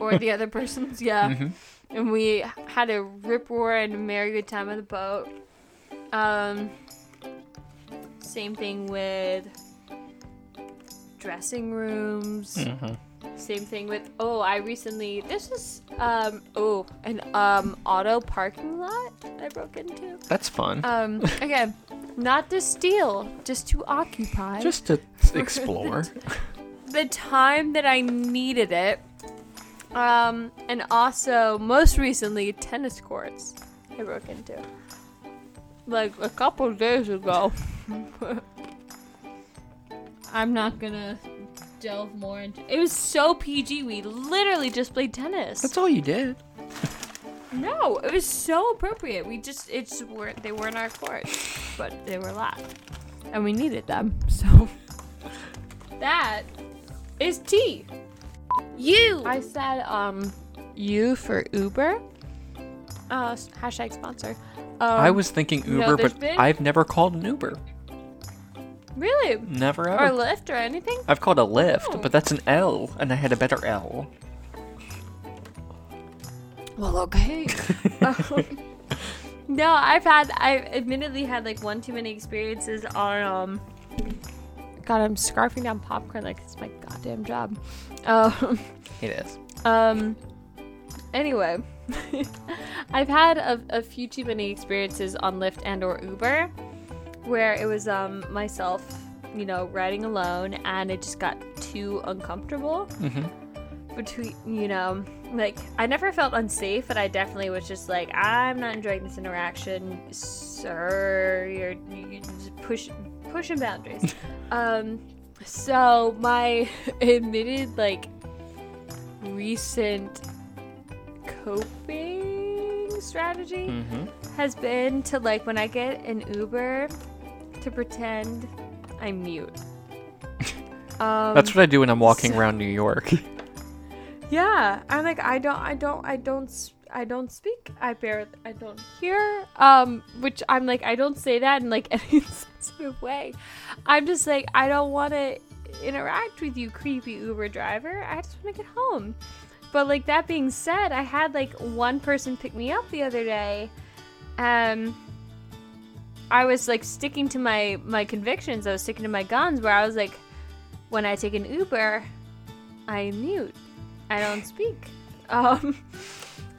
or the other person's, yeah. Mhm. And we had a rip roar and a merry good time on the boat. Um, same thing with dressing rooms. Mhm. Same thing with oh, I recently this was um oh an um auto parking lot I broke into. That's fun. Um again, not to steal, just to occupy Just to explore. the time that I needed it. Um, and also, most recently, tennis courts I broke into. Like a couple days ago. I'm not gonna delve more into it. was so PG, we literally just played tennis. That's all you did. no, it was so appropriate. We just, it's weren't, they weren't our courts, but they were loud. And we needed them, so. That is tea. I said um you for Uber. Uh hashtag sponsor. Um, I was thinking Uber, there's but been- I've never called an Uber. Really Never ever. or. Lyft or anything. I've called a Lyft, Oh. but that's an L, and I had a better L. Well, okay. um, no, I've had, I've admittedly had like one too many experiences on, um, God, I'm scarfing down popcorn like it's my goddamn job. Um, It is. um, anyway, I've had a, a few too many experiences on Lyft and or Uber where it was, um, myself, you know, riding alone and it just got too uncomfortable Mm-hmm. between you know like i never felt unsafe but i definitely was just like i'm not enjoying this interaction sir you're, you just push pushing boundaries um so my admitted like recent coping strategy Mm-hmm. has been to like when i get an uber to pretend i'm mute um, That's what I do when I'm walking so- around New York. Yeah, I'm like I don't I don't I don't I don't speak. I bear I don't hear. Um, which I'm like I don't say that in like any sensitive way. I'm just like I don't want to interact with you, creepy Uber driver. I just want to get home. But like that being said, I had like one person pick me up the other day. Um, I was like sticking to my my convictions. I was sticking to my guns. Where I was like, when I take an Uber, I mute. I don't speak. Um,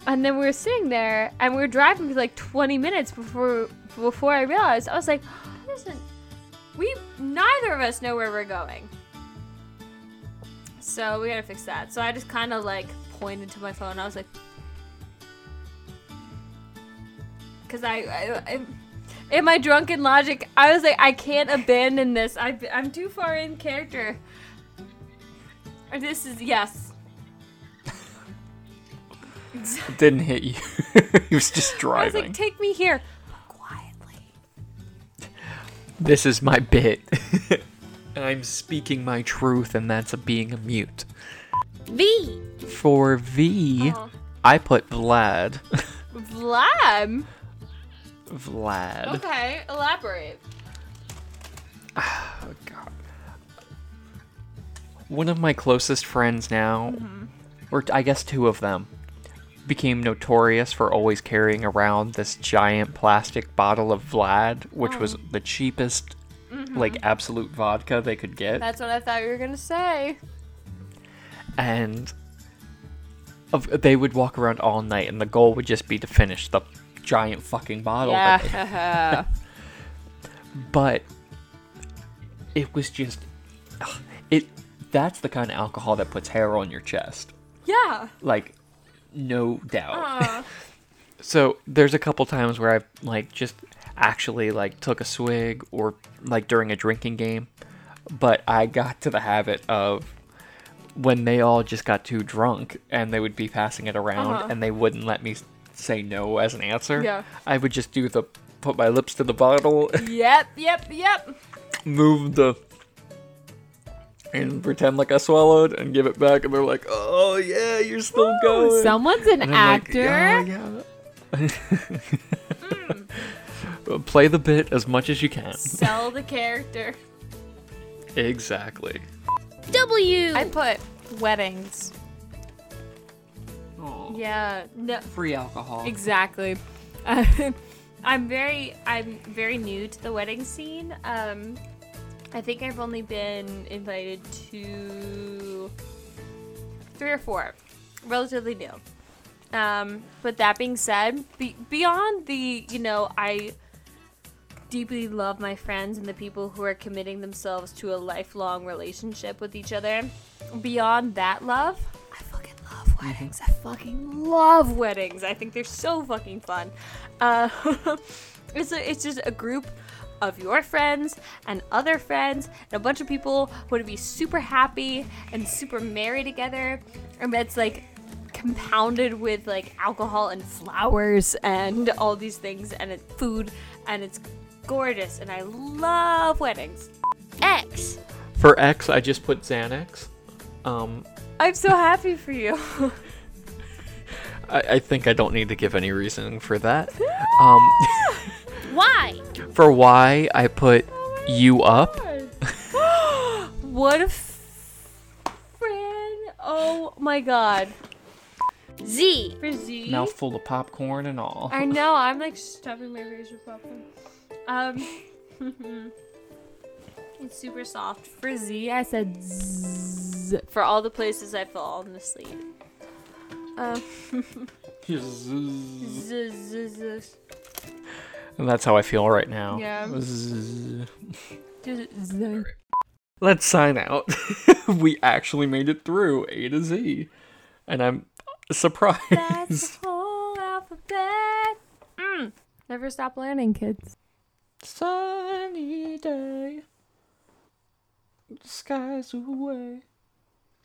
and then we were sitting there and we were driving for like 20 minutes before before I realized I was like, listen, we neither of us know where we're going. So we gotta fix that. So I just kind of like pointed to my phone. I was like, because I, I, I, in my drunken logic, I was like, I can't abandon this. I, I'm too far in character. This is yes. It didn't hit you. he was just driving. I was driving. like, take me here. Quietly. this is my bit. I'm speaking my truth, and that's a being a mute. V. For V, I Uh-huh. put Vlad. Vlad. Vlad. Okay, elaborate. Oh, God. One of my closest friends now, Mm-hmm. or I guess two of them, became notorious for always carrying around this giant plastic bottle of Vlad, which was Oh. the cheapest, Mm-hmm. like, absolute vodka they could get. That's what I thought you were gonna say. and of, they would walk around all night, and the goal would just be to finish the giant fucking bottle. Yeah. but it was just it. That's the kind of alcohol that puts hair on your chest, yeah. like no doubt. Uh, So there's a couple times where I've like just actually like took a swig or like during a drinking game, but I got to the habit of when they all just got too drunk and they would be passing it around Uh-huh. and they wouldn't let me say no as an answer. Yeah. I would just do the put my lips to the bottle, yep, yep, yep. move the and pretend like I swallowed and give it back and they're like, "Oh yeah, you're still going." Someone's an And I'm like, actor. "Yeah, yeah." Hmm. Play the bit as much as you can. Sell the character. Exactly. W. I put weddings. Yeah. No. Free alcohol. Exactly. I'm very I'm very new to the wedding scene. Um, I think I've only been invited to three or four, relatively new. Um, but that being said, be- beyond the you know I deeply love my friends and the people who are committing themselves to a lifelong relationship with each other. Beyond that love, I fucking love weddings. I fucking love weddings. I think they're so fucking fun. Uh, it's a, it's just a group of your friends and other friends and a bunch of people who would be super happy and super merry together. And it's like compounded with like alcohol and flowers and all these things and food and it's gorgeous and I love weddings. X. For X, I just put Xanax. Um, I'm so happy for you. I, I think I don't need to give any reason for that. Um, Y. for why I put you up. what a f- friend. Oh my god. Z. For Z. Mouthful of popcorn and all. I know. I'm like stuffing my face with popcorn. Um, it's super soft. For Z, I said Z. For all the places I've fallen asleep. Um, and that's how I feel right now. Yeah. Let's sign out. we actually made it through A to Z. And I'm surprised. That's the whole alphabet. Mm. Never stop learning, kids. Sunny day. Skies away.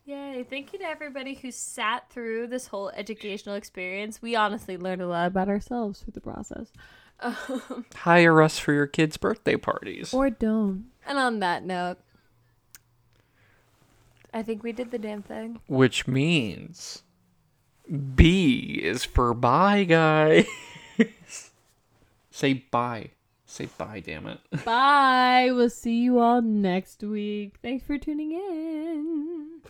Yay. Thank you to everybody who sat through this whole educational experience. We honestly learned a lot about ourselves through the process. Um, Hire us for your kids' birthday parties. or don't. And on that note, I think we did the damn thing. Which means B is for bye, guys. Say bye. Say bye, damn it. Bye. We'll see you all next week. Thanks for tuning in.